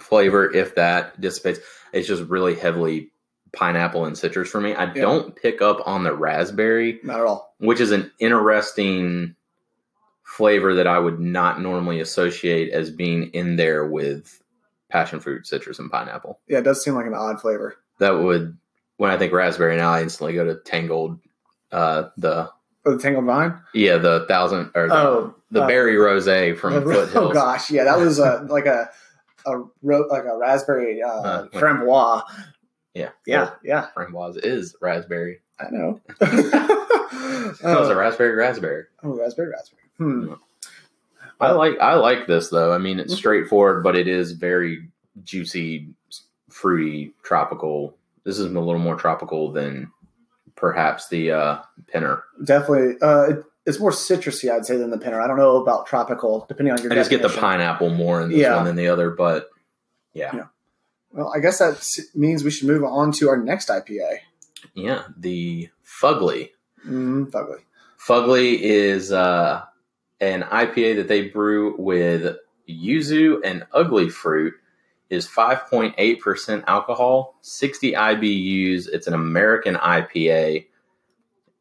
flavor if that dissipates. It's just really heavily pineapple and citrus for me. I Yeah. don't pick up on the raspberry, Not at all. which is an interesting flavor that I would not normally associate as being in there with passion fruit, citrus, and pineapple. Yeah, it does seem like an odd flavor. That would, when I think raspberry now, I instantly go to Tangled, uh, the Oh, the Tangled Vine. yeah, the thousand or the, Oh, the uh, berry rosé from oh Foothills. Oh gosh, yeah, that was a like a a ro- like a raspberry uh, Uh, framboise. Yeah, Yeah, yeah, framboise is raspberry. I know. That was Uh, a raspberry raspberry. oh, raspberry, raspberry. Hmm. I like I like this though. I mean, it's straightforward, but it is very juicy, fruity, tropical. This is a little more tropical than perhaps the uh, pinner. Definitely, uh, it, it's more citrusy, I'd say, than the pinner. I don't know about tropical, depending on your. I just get the pineapple more in this Yeah. one than the other, but yeah, Yeah. Well, I guess that means we should move on to our next IPA. yeah. The fugly. Mm, fugly. Fugly is uh, an IPA that they brew with yuzu and ugly fruit. Is 5.8% alcohol, 60 IBUs. It's an American IPA.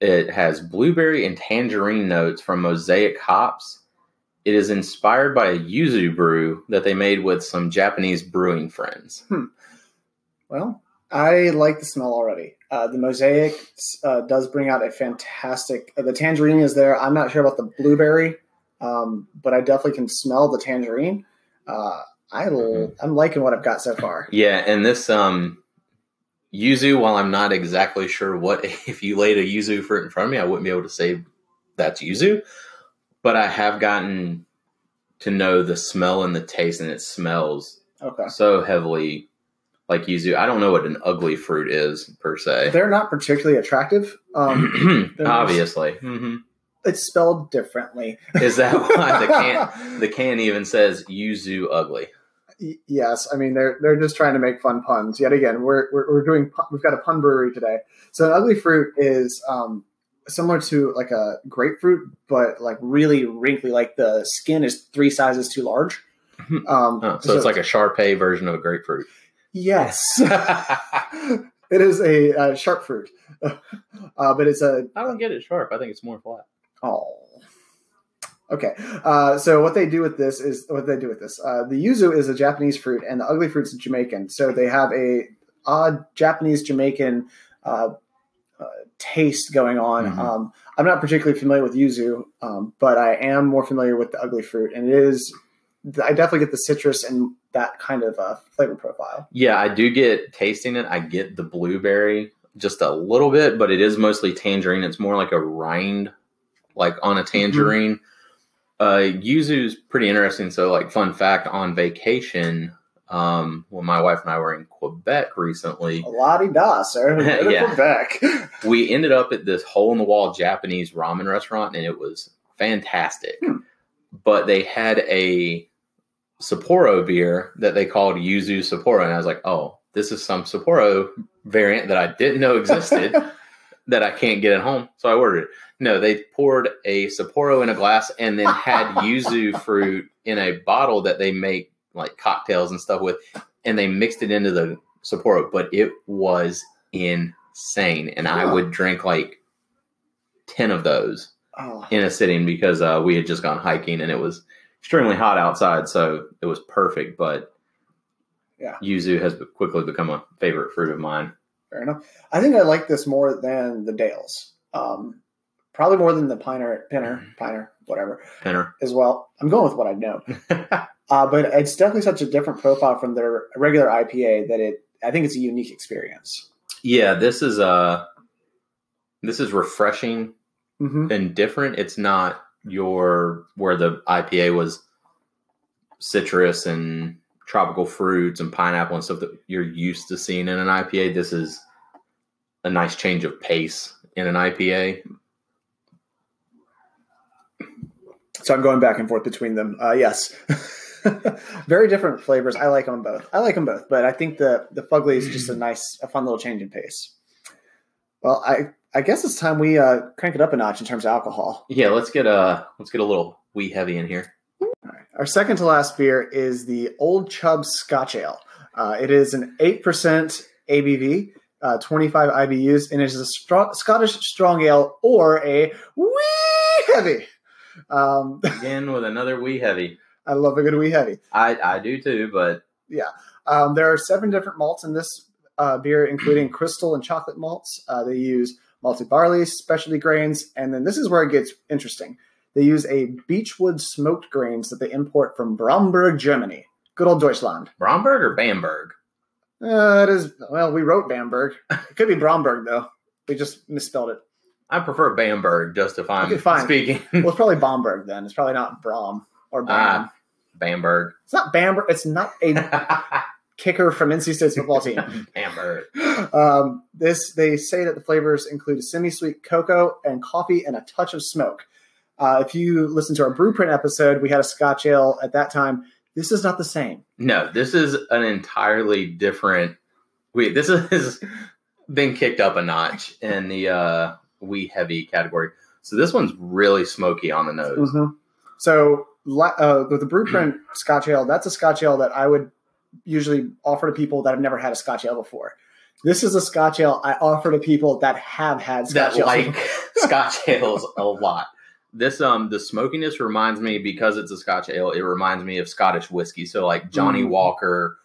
It has blueberry and tangerine notes from Mosaic hops. It is inspired by a yuzu brew that they made with some Japanese brewing friends. Well, I like the smell already. Uh, the mosaic uh, does bring out a fantastic. Uh, the tangerine is there. I'm not sure about the blueberry, um, but I definitely can smell the tangerine. Uh, I l- Mhm. I'm liking what I've got so far. Yeah, and this um yuzu, while I'm not exactly sure what if you laid a yuzu fruit in front of me, I wouldn't be able to say that's yuzu. But I have gotten to know the smell and the taste, and it smells Okay, so heavily like yuzu. I don't know what an ugly fruit is per se. they're not particularly attractive. Um, there's- Obviously, hmm it's spelled differently. is that why the can the can even says yuzu ugly? Y- yes, I mean they're they're just trying to make fun puns. Yet again, we're we're, we're doing pu- we've got a pun brewery today. So an ugly fruit is um, similar to like a grapefruit, but like really wrinkly. Like the skin is three sizes too large. Um, Oh, so, it's like a Shar-Pei version of a grapefruit. yes, it is a uh, sharp fruit, uh, but it's a I don't get it sharp. I think it's more flat. Oh. Okay. Uh, so what they do with this is what they do with this. Uh, the yuzu is a Japanese fruit, and the ugly fruit's Jamaican. So they have a odd Japanese Jamaican uh, taste going on. Mhm. Um, I'm not particularly familiar with yuzu, um, but I am more familiar with the ugly fruit, and it is. I definitely get the citrus and that kind of uh, flavor profile. Yeah, I do get tasting it. I get the blueberry just a little bit, but it is mostly tangerine. It's more like a rind, like on a tangerine. Uh, is pretty interesting. So, like, fun fact on vacation, um, when my wife and I were in Quebec recently, La di da, sir. Yeah. Quebec. we ended up at this hole in the wall Japanese ramen restaurant, and it was fantastic. Hmm. But they had a Sapporo beer that they called Yuzu Sapporo, and I was like, oh, this is some Sapporo variant that I didn't know existed that I can't get at home, so I ordered it. No, they poured a Sapporo in a glass and then had yuzu fruit in a bottle that they make like cocktails and stuff with, and they mixed it into the Sapporo, but it was insane, and I would drink like ten of those Oh, in a sitting because uh, we had just gone hiking and it was extremely hot outside, so it was perfect. But Yeah. yuzu has quickly become a favorite fruit of mine. fair enough. I think I like this more than the Dales. Um, probably more than the Piner, Pinner, Piner, whatever, Pinner. as well. I'm going with what I know. Uh, but it's definitely such a different profile from their regular IPA that it. I think it's a unique experience. yeah, this is uh this is refreshing Mm-hmm. and different. It's not your where the IPA was citrus and tropical fruits and pineapple and stuff that you're used to seeing in an IPA. This is a nice change of pace in an IPA. So I'm going back and forth between them. Uh, yes, very different flavors. I like them both. I like them both, but I think the the fugly is just a nice, a fun little change in pace. Well, I I guess it's time we uh, crank it up a notch in terms of alcohol. Yeah, let's get a let's get a little wee heavy in here. All right. Our second to last beer is the Old Chub Scotch Ale. Uh, it is an eight percent ABV, uh, twenty five IBUs, and it is a strong, Scottish strong ale or a wee heavy. Um, Again with another wee heavy. I love a good wee heavy. I I do too, but yeah, Um, there are seven different malts in this uh, beer, including crystal and chocolate malts. Uh, they use malted barley, specialty grains, and then this is where it gets interesting. They use a beechwood smoked grains that they import from Bromberg, Germany. Good old Deutschland. Bromberg or Bamberg? Uh, it is, well, we wrote Bamberg. It could be Bromberg, though. We just misspelled it. I prefer Bamberg just if I'm Okay, fine. speaking. Well, it's probably Bomberg then. It's probably not Brom or Bam. Bamberg. It's not Bamberg. It's not a kicker from NC State's football team. Bamberg. um, this they say that the flavors include a semi-sweet cocoa and coffee and a touch of smoke. Uh, if you listen to our Brewprint episode, we had a Scotch ale at that time. This is not the same. No, this is an entirely different. We this is been kicked up a notch in the uh, wee heavy category. So this one's really smoky on the nose. So la- uh, with the Brewprint Scotch ale, that's a Scotch ale that I would usually offer to people that have never had a Scotch ale before. This is a Scotch ale I offer to people that have had Scotch that ale. like Scotch ales a lot. This um the smokiness reminds me because it's a Scotch ale. It reminds me of Scottish whiskey. So like Johnnie Mm. Walker.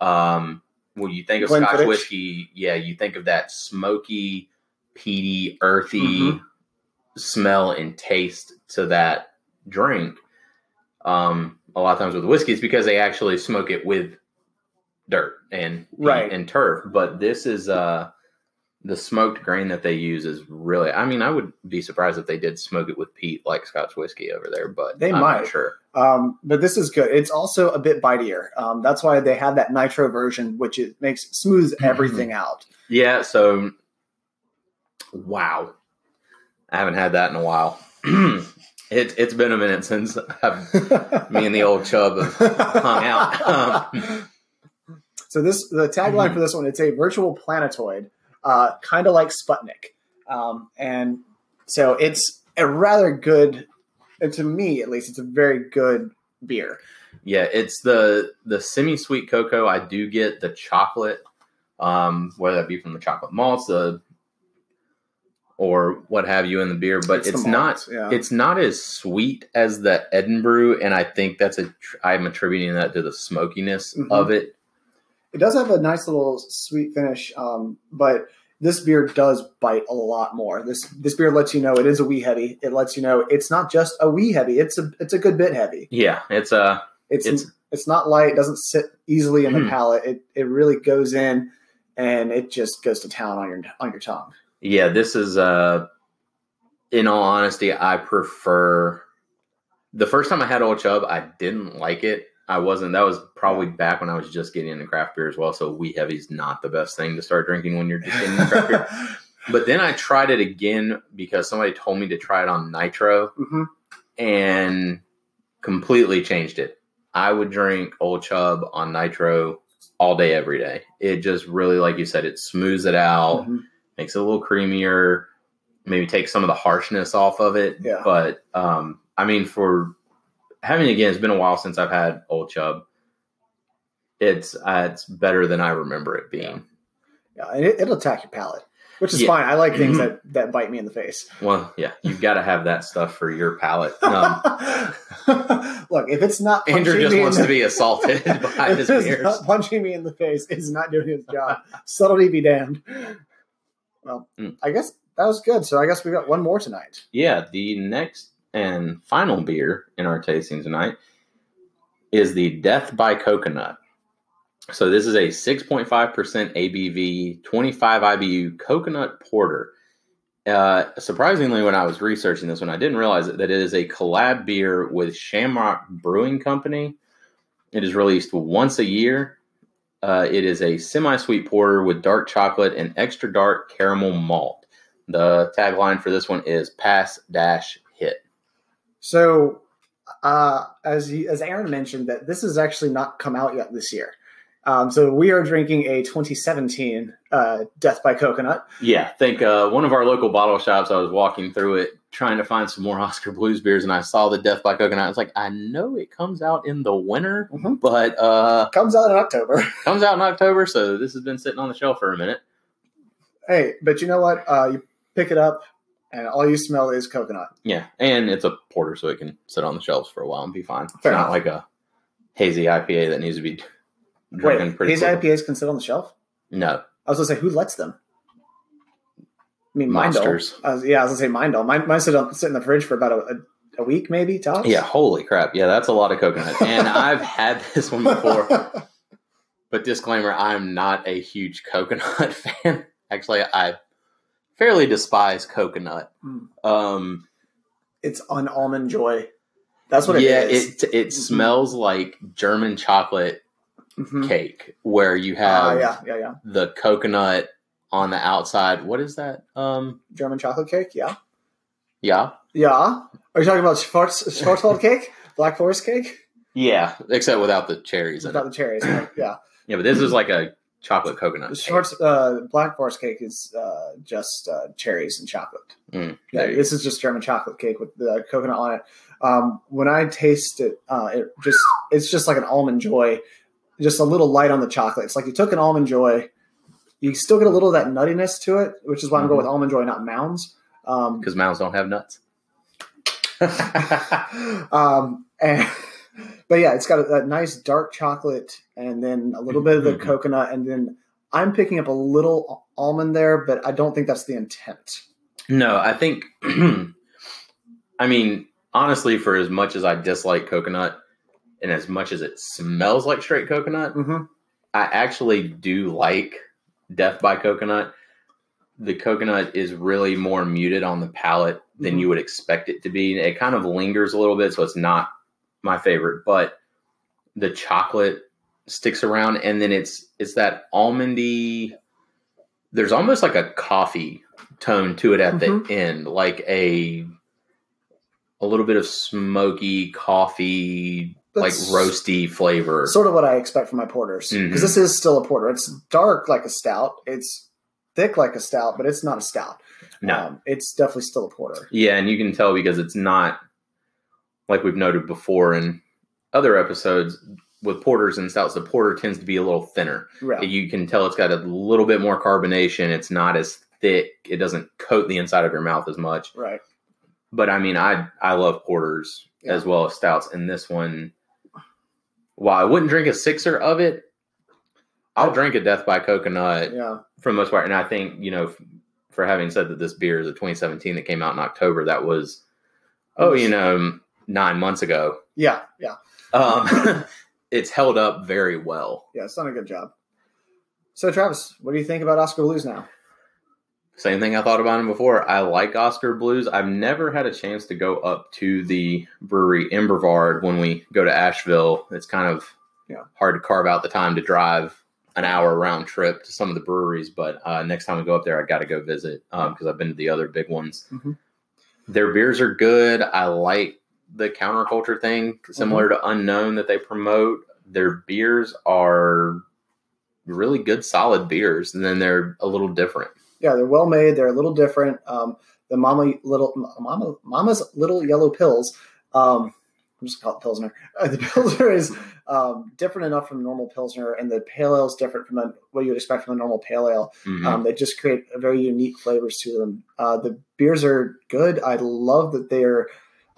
Um, when you think of Glenfiddich. Scotch whiskey, yeah, you think of that smoky, peaty, earthy Mhm. smell and taste to that drink. Um, a lot of times with whiskeys because they actually smoke it with dirt and Right. and turf. But this is uh the smoked grain that they use is really I mean, I would be surprised if they did smoke it with peat like Scotch whiskey over there, but They I'm might. not sure. Um, but this is good. It's also a bit bitier. Um, that's why they have that nitro version, which it makes smooths Mm-hmm. everything out. Yeah, so wow. I haven't had that in a while. it, it's been a minute since I've, me and the old chub have hung out. Um, so this the tagline for this one it's a virtual planetoid, uh, kind of like Sputnik, um, and so it's a rather good. To me, at least, it's a very good beer. Yeah, it's the the semi sweet cocoa. I do get the chocolate, um, whether that be from the chocolate malts, the or what have you in the beer, but It's it's, not yeah. it's not as sweet as the Edinburgh, and I think that's a I'm attributing that to the smokiness Mhm. of it. It does have a nice little sweet finish, um, but this beer does bite a lot more. This this beer lets you know it is a wee heavy. It lets you know it's not just a wee heavy. It's a it's a good bit heavy. Yeah, it's a it's it's, it's, not light. It doesn't sit easily in the Mhm. palate. It it really goes in, and it just goes to town on your on your tongue. Yeah. This is uh, in all honesty, I prefer the first time I had Old Chub. I didn't like it. I wasn't. That was probably back when I was just getting into craft beer as well. So wee is not the best thing to start drinking when you're just getting into craft beer. But then I tried it again because somebody told me to try it on nitro Mhm. and completely changed it. I would drink Old Chub on nitro all day, every day. It just really, like you said, it smooths it out, Mhm. Makes it a little creamier, maybe take some of the harshness off of it. Yeah. But um, I mean, for having again, it's been a while since I've had Old Chub. It's uh, it's better than I remember it being. Yeah, and it, it'll attack your palate, which is Yeah. fine. I like things that, that bite me in the face. Well, yeah, you've got to have that stuff for your palate. Um, Look, if it's not Andrew just wants to be assaulted by his it's beers. punching me in the face is not doing his job. Subtlety be damned. Well, Mm. I guess that was good. So I guess we got one more tonight. Yeah, the next and final beer in our tasting tonight is the Death by Coconut. So this is a 6.5% ABV, 25 IBU coconut porter. Uh, surprisingly, when I was researching this one, I didn't realize that it is a collab beer with Shamrock Brewing Company. It is released once a year. Uh, it is a semi-sweet porter with dark chocolate and extra dark caramel malt. The tagline for this one is "Pass Dash Hit." So, uh, as he, as Aaron mentioned, that this has actually not come out yet this year. Um, so we are drinking a 2017 uh, Death by Coconut. Yeah, I think uh, one of our local bottle shops. I was walking through it trying to find some more Oskar Blues beers, and I saw the Death by Coconut. I was like, I know it comes out in the winter, Mhm. but uh, Comes out in October. comes out in October, so this has been sitting on the shelf for a minute. hey, but you know what? Uh, you pick it up, and all you smell is coconut. Yeah, and it's a porter, so it can sit on the shelves for a while and be fine. It's Fair not enough. like a hazy IPA that needs to be Wait, drinking pretty these quickly. IPAs can sit on the shelf? No, I was gonna say, who lets them? I mean, monsters. I was, yeah, I was gonna say mine don't. Mine, mine sit, sit in the fridge for about a, a, a week, maybe tops. Yeah, holy crap. Yeah, that's a lot of coconut. And I've had this one before. But disclaimer, I'm not a huge coconut fan. Actually, I fairly despise coconut. Mm. Um, it's an almond joy. That's what it yeah, is. it it Mhm. smells like German chocolate Mhm. cake, where you have yeah, yeah, yeah. the coconut on the outside. What is that? Um, German chocolate cake. Yeah, yeah, yeah. Are you talking about Schwarz, Schwarzwald cake, Black Forest cake, yeah, except without the cherries in without it. the cherries? right? Yeah, Yeah, but this is like a chocolate coconut. the cake. Schwarz, uh, Black Forest cake is uh, just uh, cherries and chocolate. Mm, Yeah, there you this is just German chocolate cake with the coconut on it. Um, when I taste it, uh, it just it's just like an almond joy, just a little light on the chocolate. It's like you took an almond joy, you still get a little of that nuttiness to it, which is why I'm going with almond joy, not mounds. Um, because mounds don't have nuts. um, and but yeah, it's got a, that nice dark chocolate, and then a little bit of the Mhm. coconut, and then I'm picking up a little almond there, but I don't think that's the intent. No, I think, I mean, honestly, for as much as I dislike coconut and as much as it smells like straight coconut, Mm-hmm. I actually do like Death by Coconut. The coconut is really more muted on the palate than Mhm. you would expect it to be. It kind of lingers a little bit, so it's not my favorite, but the chocolate sticks around and then it's it's that almondy there's almost like a coffee tone to it at Mhm. the end, like a a little bit of smoky coffee, That's- like roasty flavor. sort of what I expect from my porters because Mhm. this is still a porter. It's dark like a stout. It's thick like a stout, but it's not a stout. no, Um, it's definitely still a porter. Yeah, and you can tell because it's not like we've noted before in other episodes with porters and stouts. The porter tends to be a little thinner. Yeah. You can tell it's got a little bit more carbonation. It's not as thick. It doesn't coat the inside of your mouth as much. Right. But I mean, I I love porters Yeah. as well as stouts. And this one, while I wouldn't drink a sixer of it, I'll drink a Death by Coconut Yeah. for the most part. And I think, you know, for having said that this beer is a 2017 that came out in October, that was, oh, you know, nine months ago. Yeah. Yeah. Um, it's held up very well. Yeah. It's done a good job. So, Travis, what do you think about Oskar Blues now? Same thing I thought about him before. I like Oskar Blues. I've never had a chance to go up to the brewery in Brevard when we go to Asheville. It's kind of Yeah. hard to carve out the time to drive an hour round trip to some of the breweries. But uh, next time we go up there, I got to go visit because I've been to the other big ones. Mhm. Their beers are good. I like the counterculture thing, similar to Unknown that they promote. Their beers are really good, solid beers, and then they're a little different. Yeah, they're well made. They're a little different. Um, the Mama Little Mama Mama's Little Yellow Pills. Um, I'm just call it Pilsner. Uh, the Pilsner is um, different enough from normal Pilsner, and the Pale Ale is different from what you would expect from a normal Pale Ale. Mhm. Um, they just create a very unique flavors to them. Uh, the beers are good. I love that they're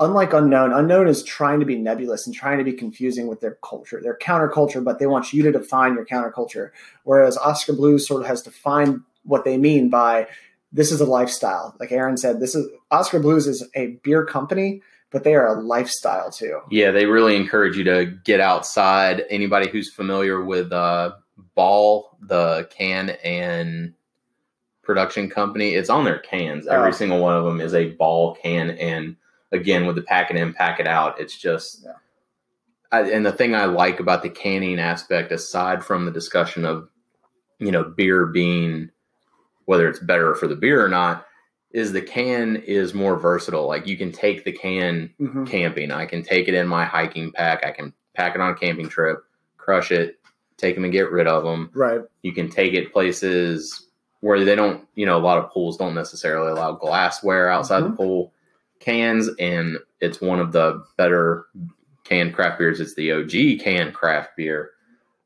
unlike Unknown. Unknown is trying to be nebulous and trying to be confusing with their culture, their counterculture, but they want you to define your counterculture. Whereas Oskar Blues sort of has defined what they mean by this is a lifestyle. Like Aaron said, this is Oskar Blues is a beer company, but they are a lifestyle too. Yeah, they really encourage you to get outside. Anybody who's familiar with uh, Ball, the can and production company, it's on their cans. Every Oh. single one of them is a Ball can, and again with the pack it in, pack it out. It's just. Yeah. I, and the thing I like about the canning aspect, aside from the discussion of, you know, beer being whether it's better for the beer or not, is the can is more versatile. Like you can take the can Mhm. camping. I can take it in my hiking pack. I can pack it on a camping trip, crush it, take them and get rid of them. Right. You can take it places where they don't, you know, a lot of pools don't necessarily allow glassware outside the pool cans, and it's one of the better canned craft beers. It's the OG canned craft beer.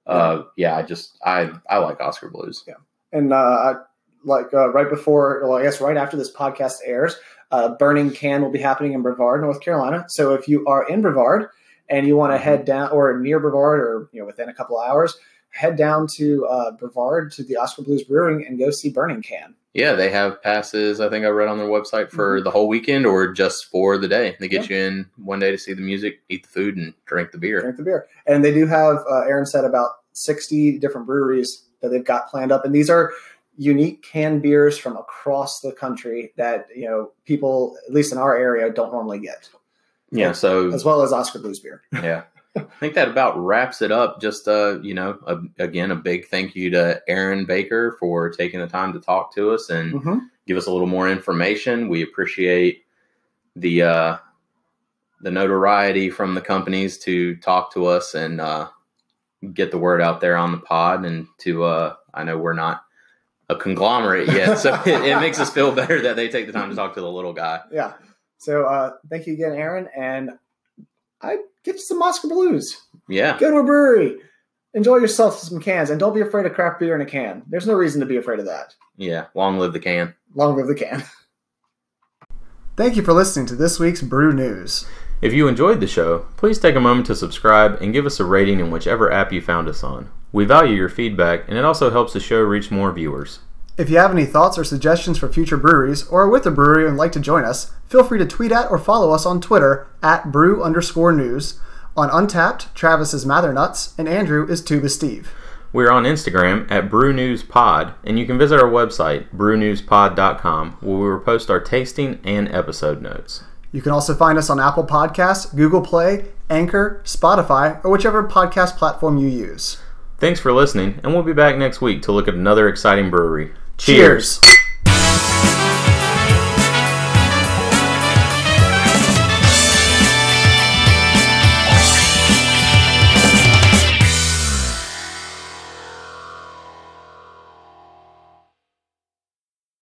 Uh, yeah, I just I I like Oskar Blues. Yeah. And uh, I- like uh, right before, well, I guess right after this podcast airs, uh, Burning Can will be happening in Brevard, North Carolina. So if you are in Brevard and you want to head down, or near Brevard, or you know within a couple hours, head down to uh, Brevard to the Oskar Blues Brewing and go see Burning Can. Yeah, they have passes. I think I read on their website for the whole weekend or just for the day. They get you in one day to see the music, eat the food, and drink the beer. drink the beer. And they do have, uh, Aaron said, about 60 different breweries that they've got planned up. And these are unique canned beers from across the country that, you know, people, at least in our area, don't normally get, Yeah, so as well as Oskar Blues beer. yeah, I think that about wraps it up. Just uh, you know, a, again, a big thank you to Aaron Baker for taking the time to talk to us and Mm-hmm. give us a little more information. We appreciate the uh, the notoriety from the companies to talk to us and uh, get the word out there on the pod. And to uh, I know we're not a conglomerate yet, so it, it makes us feel better that they take the time to talk to the little guy. Yeah. So uh, thank you again, Aaron. And I get you some Oskar Blues. Yeah, Go to a brewery. Enjoy yourself some cans. And don't be afraid of craft beer in a can. There's no reason to be afraid of that. yeah. Long live the can. Long live the can. Thank you for listening to this week's Brew News. If you enjoyed the show, please take a moment to subscribe and give us a rating in whichever app you found us on. We value your feedback, and it also helps the show reach more viewers. If you have any thoughts or suggestions for future breweries, or are with a brewery and like to join us, feel free to tweet at or follow us on Twitter at brew underscore news. On Untappd, Travis is Mathernuts, and Andrew is Tuba Steve. We're on Instagram at BrewNewsPod, and you can visit our website, brewnewspod.com, where we will post our tasting and episode notes. You can also find us on Apple Podcasts, Google Play, Anchor, Spotify, or whichever podcast platform you use. Thanks for listening, and we'll be back next week to look at another exciting brewery. Cheers.